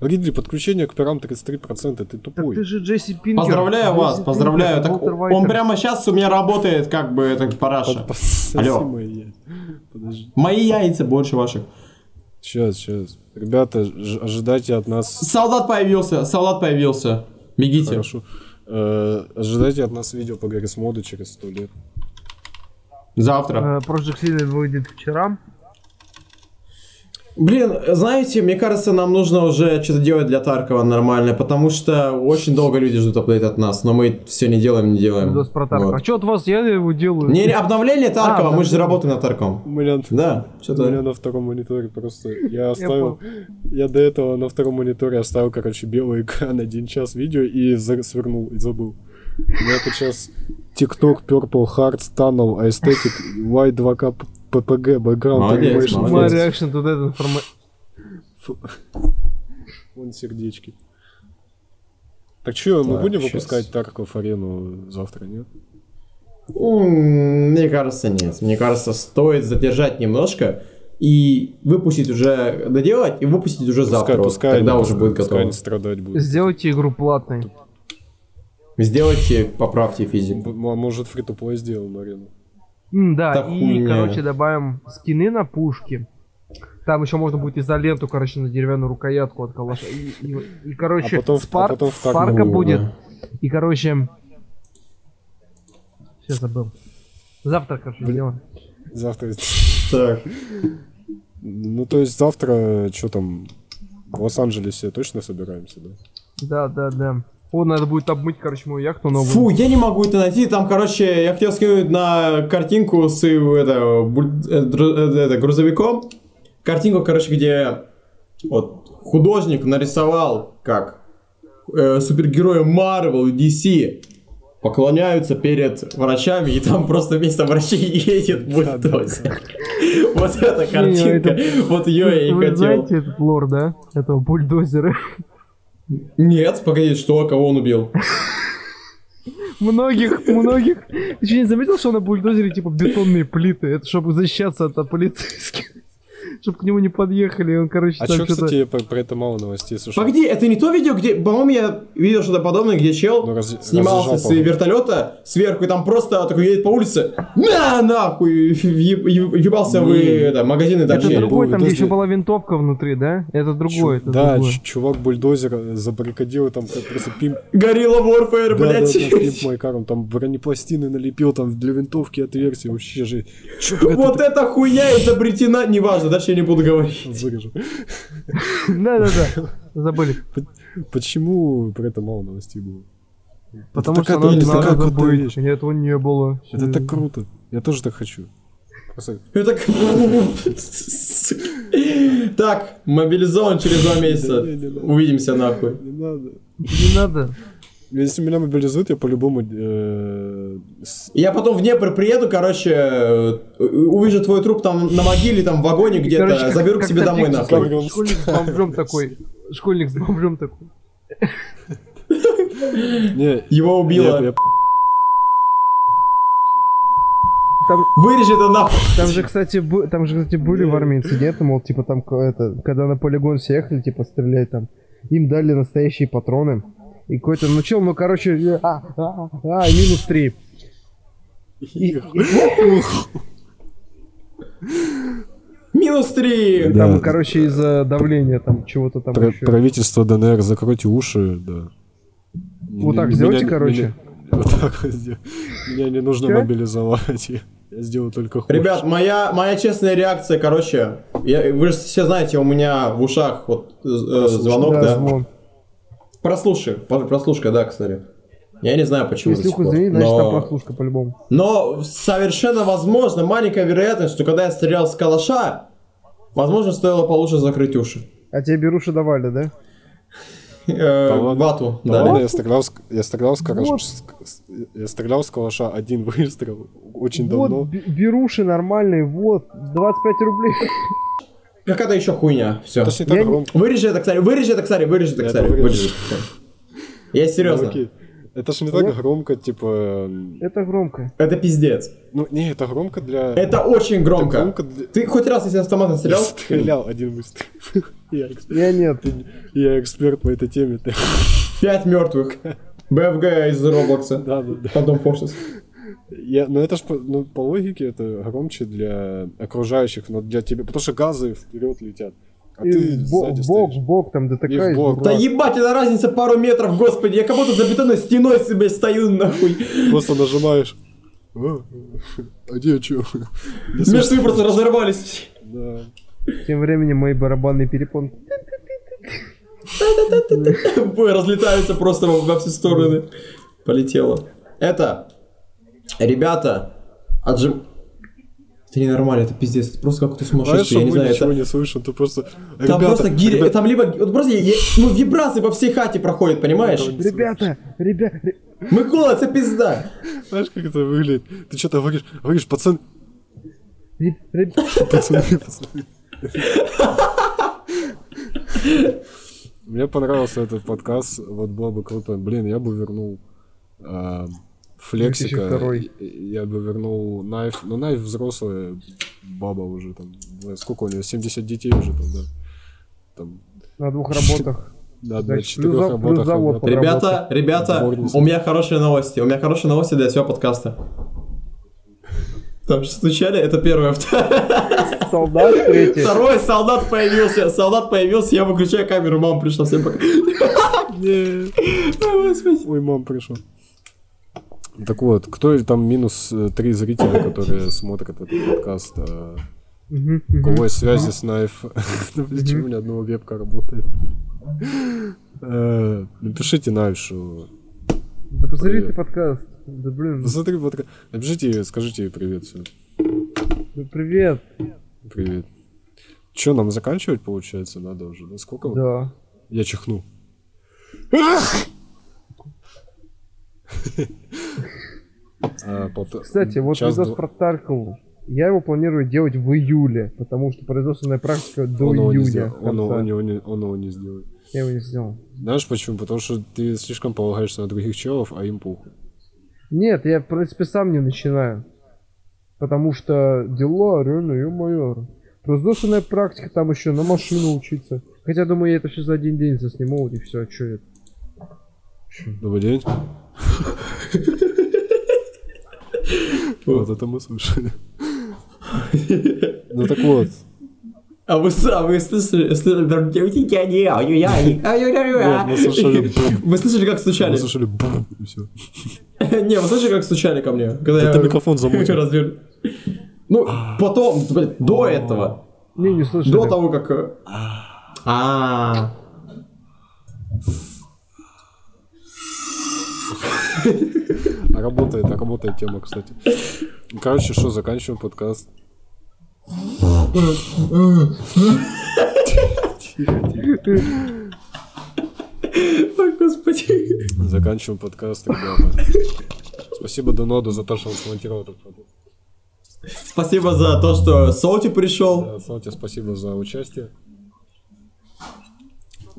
Ридли, подключение к пирам 33%, ты
Так
тупой.
ты же Джесси Пинкер.
Поздравляю
Джесси
вас,
Пинкер,
поздравляю. Так, он прямо сейчас у меня работает, как бы, это параша.
Под-
Алло.
мои яйца.
Мои яйца больше ваших.
Сейчас, сейчас. Ребята, ж- ожидайте от нас...
Солдат появился, солдат появился. Бегите.
Хорошо. Э, ожидайте от нас видео по Гаррис Моду через 100 лет.
Завтра.
Э, Project Silver выйдет вчера.
Блин, знаете, мне кажется, нам нужно уже что-то делать для Таркова нормально, потому что очень долго люди ждут апдейт от нас, но мы все не делаем, не делаем.
Видос про Таркова.
Вот.
А что от вас? Я его делаю.
Не, не, обновление Таркова,
А,
мы же
да.
работаем над Тарковым.
У меня,
Да,
у
что-то...
меня на втором мониторе просто... Я оставил... Я до этого на втором мониторе оставил, короче, белый экран один час видео и свернул, и забыл. У меня тут сейчас TikTok, Purple Hearts, Tunnel, Aesthetic, Y2K, PPG, Background,
Молодец,
Animation,
молодец.
My
Text.
reaction to that information.
Вон сердечки. Так что, мы
Так,
будем
щас.
выпускать Тарков арену завтра, нет?
Мне кажется, нет. Мне кажется, стоит задержать немножко и выпустить уже, доделать и выпустить уже завтра. вот
пускай,
тогда
они-
уже будет
пускай
готово.
они страдать будут.
Сделайте игру платной.
Сделайте, поправьте физику.
А Может, фри то сделаем арену.
М, да,
Да
и,
хуйня.
короче, добавим скины на пушки. Там еще можно будет изоленту, короче, на деревянную рукоятку от калаша. И, и- и, короче,
А потом а
спар-
потом в так
спарка будет.
да.
И, короче... Сейчас забыл. Завтра, короче, сделаем.
Завтра...
Так.
Ну, то есть завтра, что там, в Лос-Анджелесе точно собираемся, да?
Да, да, да. О, надо будет обмыть, короче, мою яхту новую.
Фу, я не могу это найти. Там, короче, я хотел скинуть на картинку с э, это, буль- э, э, это, грузовиком. Картинку, короче, где вот художник нарисовал, как э, супергерои Marvel и DC поклоняются перед врачами, и там просто вместо врачей едет бульдозер. Вот эта картинка, вот ее я и
Вы
хотел.
знаете этот лор, да? Этого бульдозера.
Нет, погоди, что, кого он убил?
Многих, многих. Ты что, не заметил, что на бульдозере типа бетонные плиты? Это чтобы защищаться от полицейских. Чтобы к нему не подъехали, и он, короче,
А
там
что,
что-то...
кстати, про, про это мало новостей слышал?
Погоди, это не то видео, где, по-моему, я видел что-то подобное, где чел
Ну, раз-
снимался с вертолета сверху, и там просто такой едет по улице, на, нахуй, въебался в
Не.
это, магазины
Это
дорожей.
другой, там еще была винтовка внутри, да? Это другой, это
да,
другой.
ч- чувак бульдозер забаррикадил там как просто пимп...
Горилла Warfare, блядь.
да, пимп Майкар, он там бронепластины налепил, там для винтовки отверстия, вообще же...
Вот эта хуйня изобретена, неважно, дальше я не буду говорить.
вырежу.
Да-да-да, забыли.
Почему про это мало новостей было?
Потому что
такая,
надо, забыть. этого не было.
Это так круто. Я тоже так хочу. Просто-
Это Так, мобилизован через два месяца. Увидимся нахуй.
Не надо.
Не надо.
Если меня мобилизуют, я по-любому... э, с-
Я потом в Днепр приеду, короче, э, увижу твой труп там на могиле, там в вагоне где-то, заберу к себе домой нахуй.
Школьник с бомжом такой. Школьник с бомжом такой.
Не,
Его убило.
Там,
Вырежи это нахуй.
там же, кстати, бу- там же, кстати, были в армии инциденты, мол, типа там, это, когда на полигон все ехали, типа, стрелять там, им дали настоящие патроны. И какой-то, ну чел, ну, короче, э, а, а, а, и минус три. И- и-
Минус три.
Да.
Там, короче, из-за давления, там, чего-то там
Про-
еще.
правительство ДНР, закройте уши, да.
Вот так
Меня-
сделайте,
меня-
короче.
меня- Вот так Меня не нужно мобилизовать. Я сделаю только хуже.
Ребят, моя, моя честная реакция, короче, я, вы же все знаете, у меня в ушах вот э, звонок,
Да,
да.
звон.
Прослушай, прослушка, да, кстати. Я не знаю, почему
Если ухо звенит, значит, там
но...
прослушка по-любому.
но совершенно возможно, маленькая вероятность, что когда я стрелял с калаша, возможно, стоило получше закрыть уши.
А тебе беруши давали, да?
Э, вату,
Да я стрелял, с- я стрелял с калаша, я стрелял с калаша один выстрел очень давно.
бе- беруши нормальные, вот, 25 рублей.
Какая-то еще хуйня, все.
Я
громко.
Вырежи это, кстати, вырежи это, кстати, вырежи это,
Я
кстати, вырежи. Я
Ну,
серьезно.
окей. Это ж не так
Я-
громко, типа...
Это громко.
Это пиздец.
Ну, не, это громко для...
Это очень
это
громко.
громко для...
Ты хоть раз из автомата
Я
стрелял?
стрелял один выстрел. Я экс-
Я нет.
Я эксперт по этой теме.
Пять мертвых. БФГ из Роблокса.
Да, да, да.
Phantom Forces.
Я, ну это ж по, ну, по логике это громче для окружающих, но для тебя, потому что газы вперед летят, а
И
ты
бок,
стоишь.
в бок, там
в
есть,
бок.
Да ебать, это разница пару метров, господи. Я как будто за бетонной стеной себе стою, нахуй.
Просто нажимаешь. А, а где чё?
Мечты просто разорвались.
Да.
Тем временем мои барабанные перепонки.
Ой, разлетаются просто во, во все стороны. Полетело. Это, ребята, отжим... Это ненормально, это пиздец, это просто какой-то
Знаешь,
сумасшедший, я не знаю,
ничего
это...
не слышим, ты просто...
Там
Ребята,
просто гири,
ребята,
там либо, вот просто, я- ну, вибрации по всей хате проходят, понимаешь?
Ребята, ребята,
Микола, это пизда.
Знаешь, как это выглядит? Ты что-то говоришь, говоришь, пацан... Пацаны, пацаны. Мне понравился этот подкаст, вот было бы круто. Блин, я бы вернул а, Флексика,
2002.
и- я бы вернул Найф, ну Найф взрослая баба уже там, сколько у нее, 70 детей уже там, да. Там,
на двух работах.
да, на
Значит,
четырех
плюс
работах.
плюс завод
работает.
Ребята, ребята,
Дворница.
у меня хорошие новости. У меня хорошие новости для всего подкаста. Там же стучали, это первое.
Солдат третий.
Второй солдат появился. Солдат появился, я выключаю камеру, мама пришла, всем пока.
Не.
Ой,
мам пришел. Так вот, кто там минус э, три зрителя, которые смотрят этот подкаст?
Мгм,
У кого есть связи с Найф? Ну, Почему меня одного вебка работает? Э, Напишите что...
Да посмотри
Привет.
ты подкаст. Да блин,
Посмотри, подка- напишите скажите ей привет, все.
ну привет.
Привет. Че, нам заканчивать, получается, надо уже, да? Сколько?
Да.
Я чихну. А, полта-
Кстати, вот видос про Таркову. Я его планирую делать в июле, потому что производственная практика до
Он
июня.
Он его-
конца.
он его не- он его не сделает.
Я его не сделал.
Знаешь почему? Потому что ты слишком полагаешься на других челов, а им похуй.
Нет, я, в принципе, сам не начинаю. Потому что дела, реально, ё-моё. Производственная практика, там еще на машину учиться. Хотя, думаю, я это все за один день засниму, и все, что это.
Добрый день. Вот это мы слышали. Ну так вот,
А вы, а слышали? слышали-
вот мы слышали бум,
Вы слышали, как стучали?
мы слышали бум, и все.
Не, вы слышали, как стучали ко мне? Когда
Это
я
микрофон замутил.
Ну, потом, до этого.
Не, не слышали.
До того, как... э, А.
А работает, а работает тема, кстати. Короче, что, заканчиваем подкаст.
Ой, господи.
Заканчиваем подкаст, ребята. Спасибо Доноду за то, что он смонтировал этот подкаст.
Спасибо за то, что Солти пришел.
Да, Слава спасибо за участие.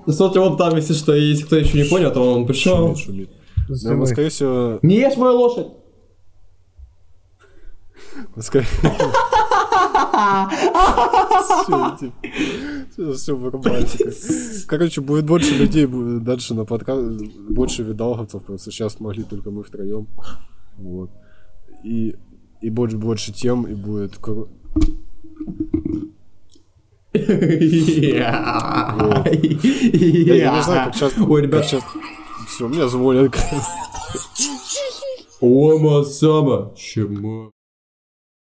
Солти вон там, если что, если кто еще не понял, то он пришел.
Шумит, шумит. Да, мы,
стеной.
скорее всего,
Не ешь мою лошадь!
мы скорее... Все, все вырубайте. Короче, будет больше людей будет дальше на подкаст, больше видалговцев, просто сейчас могли только мы втроем. Вот. И, и больше, больше тем, и будет... я не знаю, как часто...
Ой, ребят.
Все, меня звонят.
Ома-сама. Чему?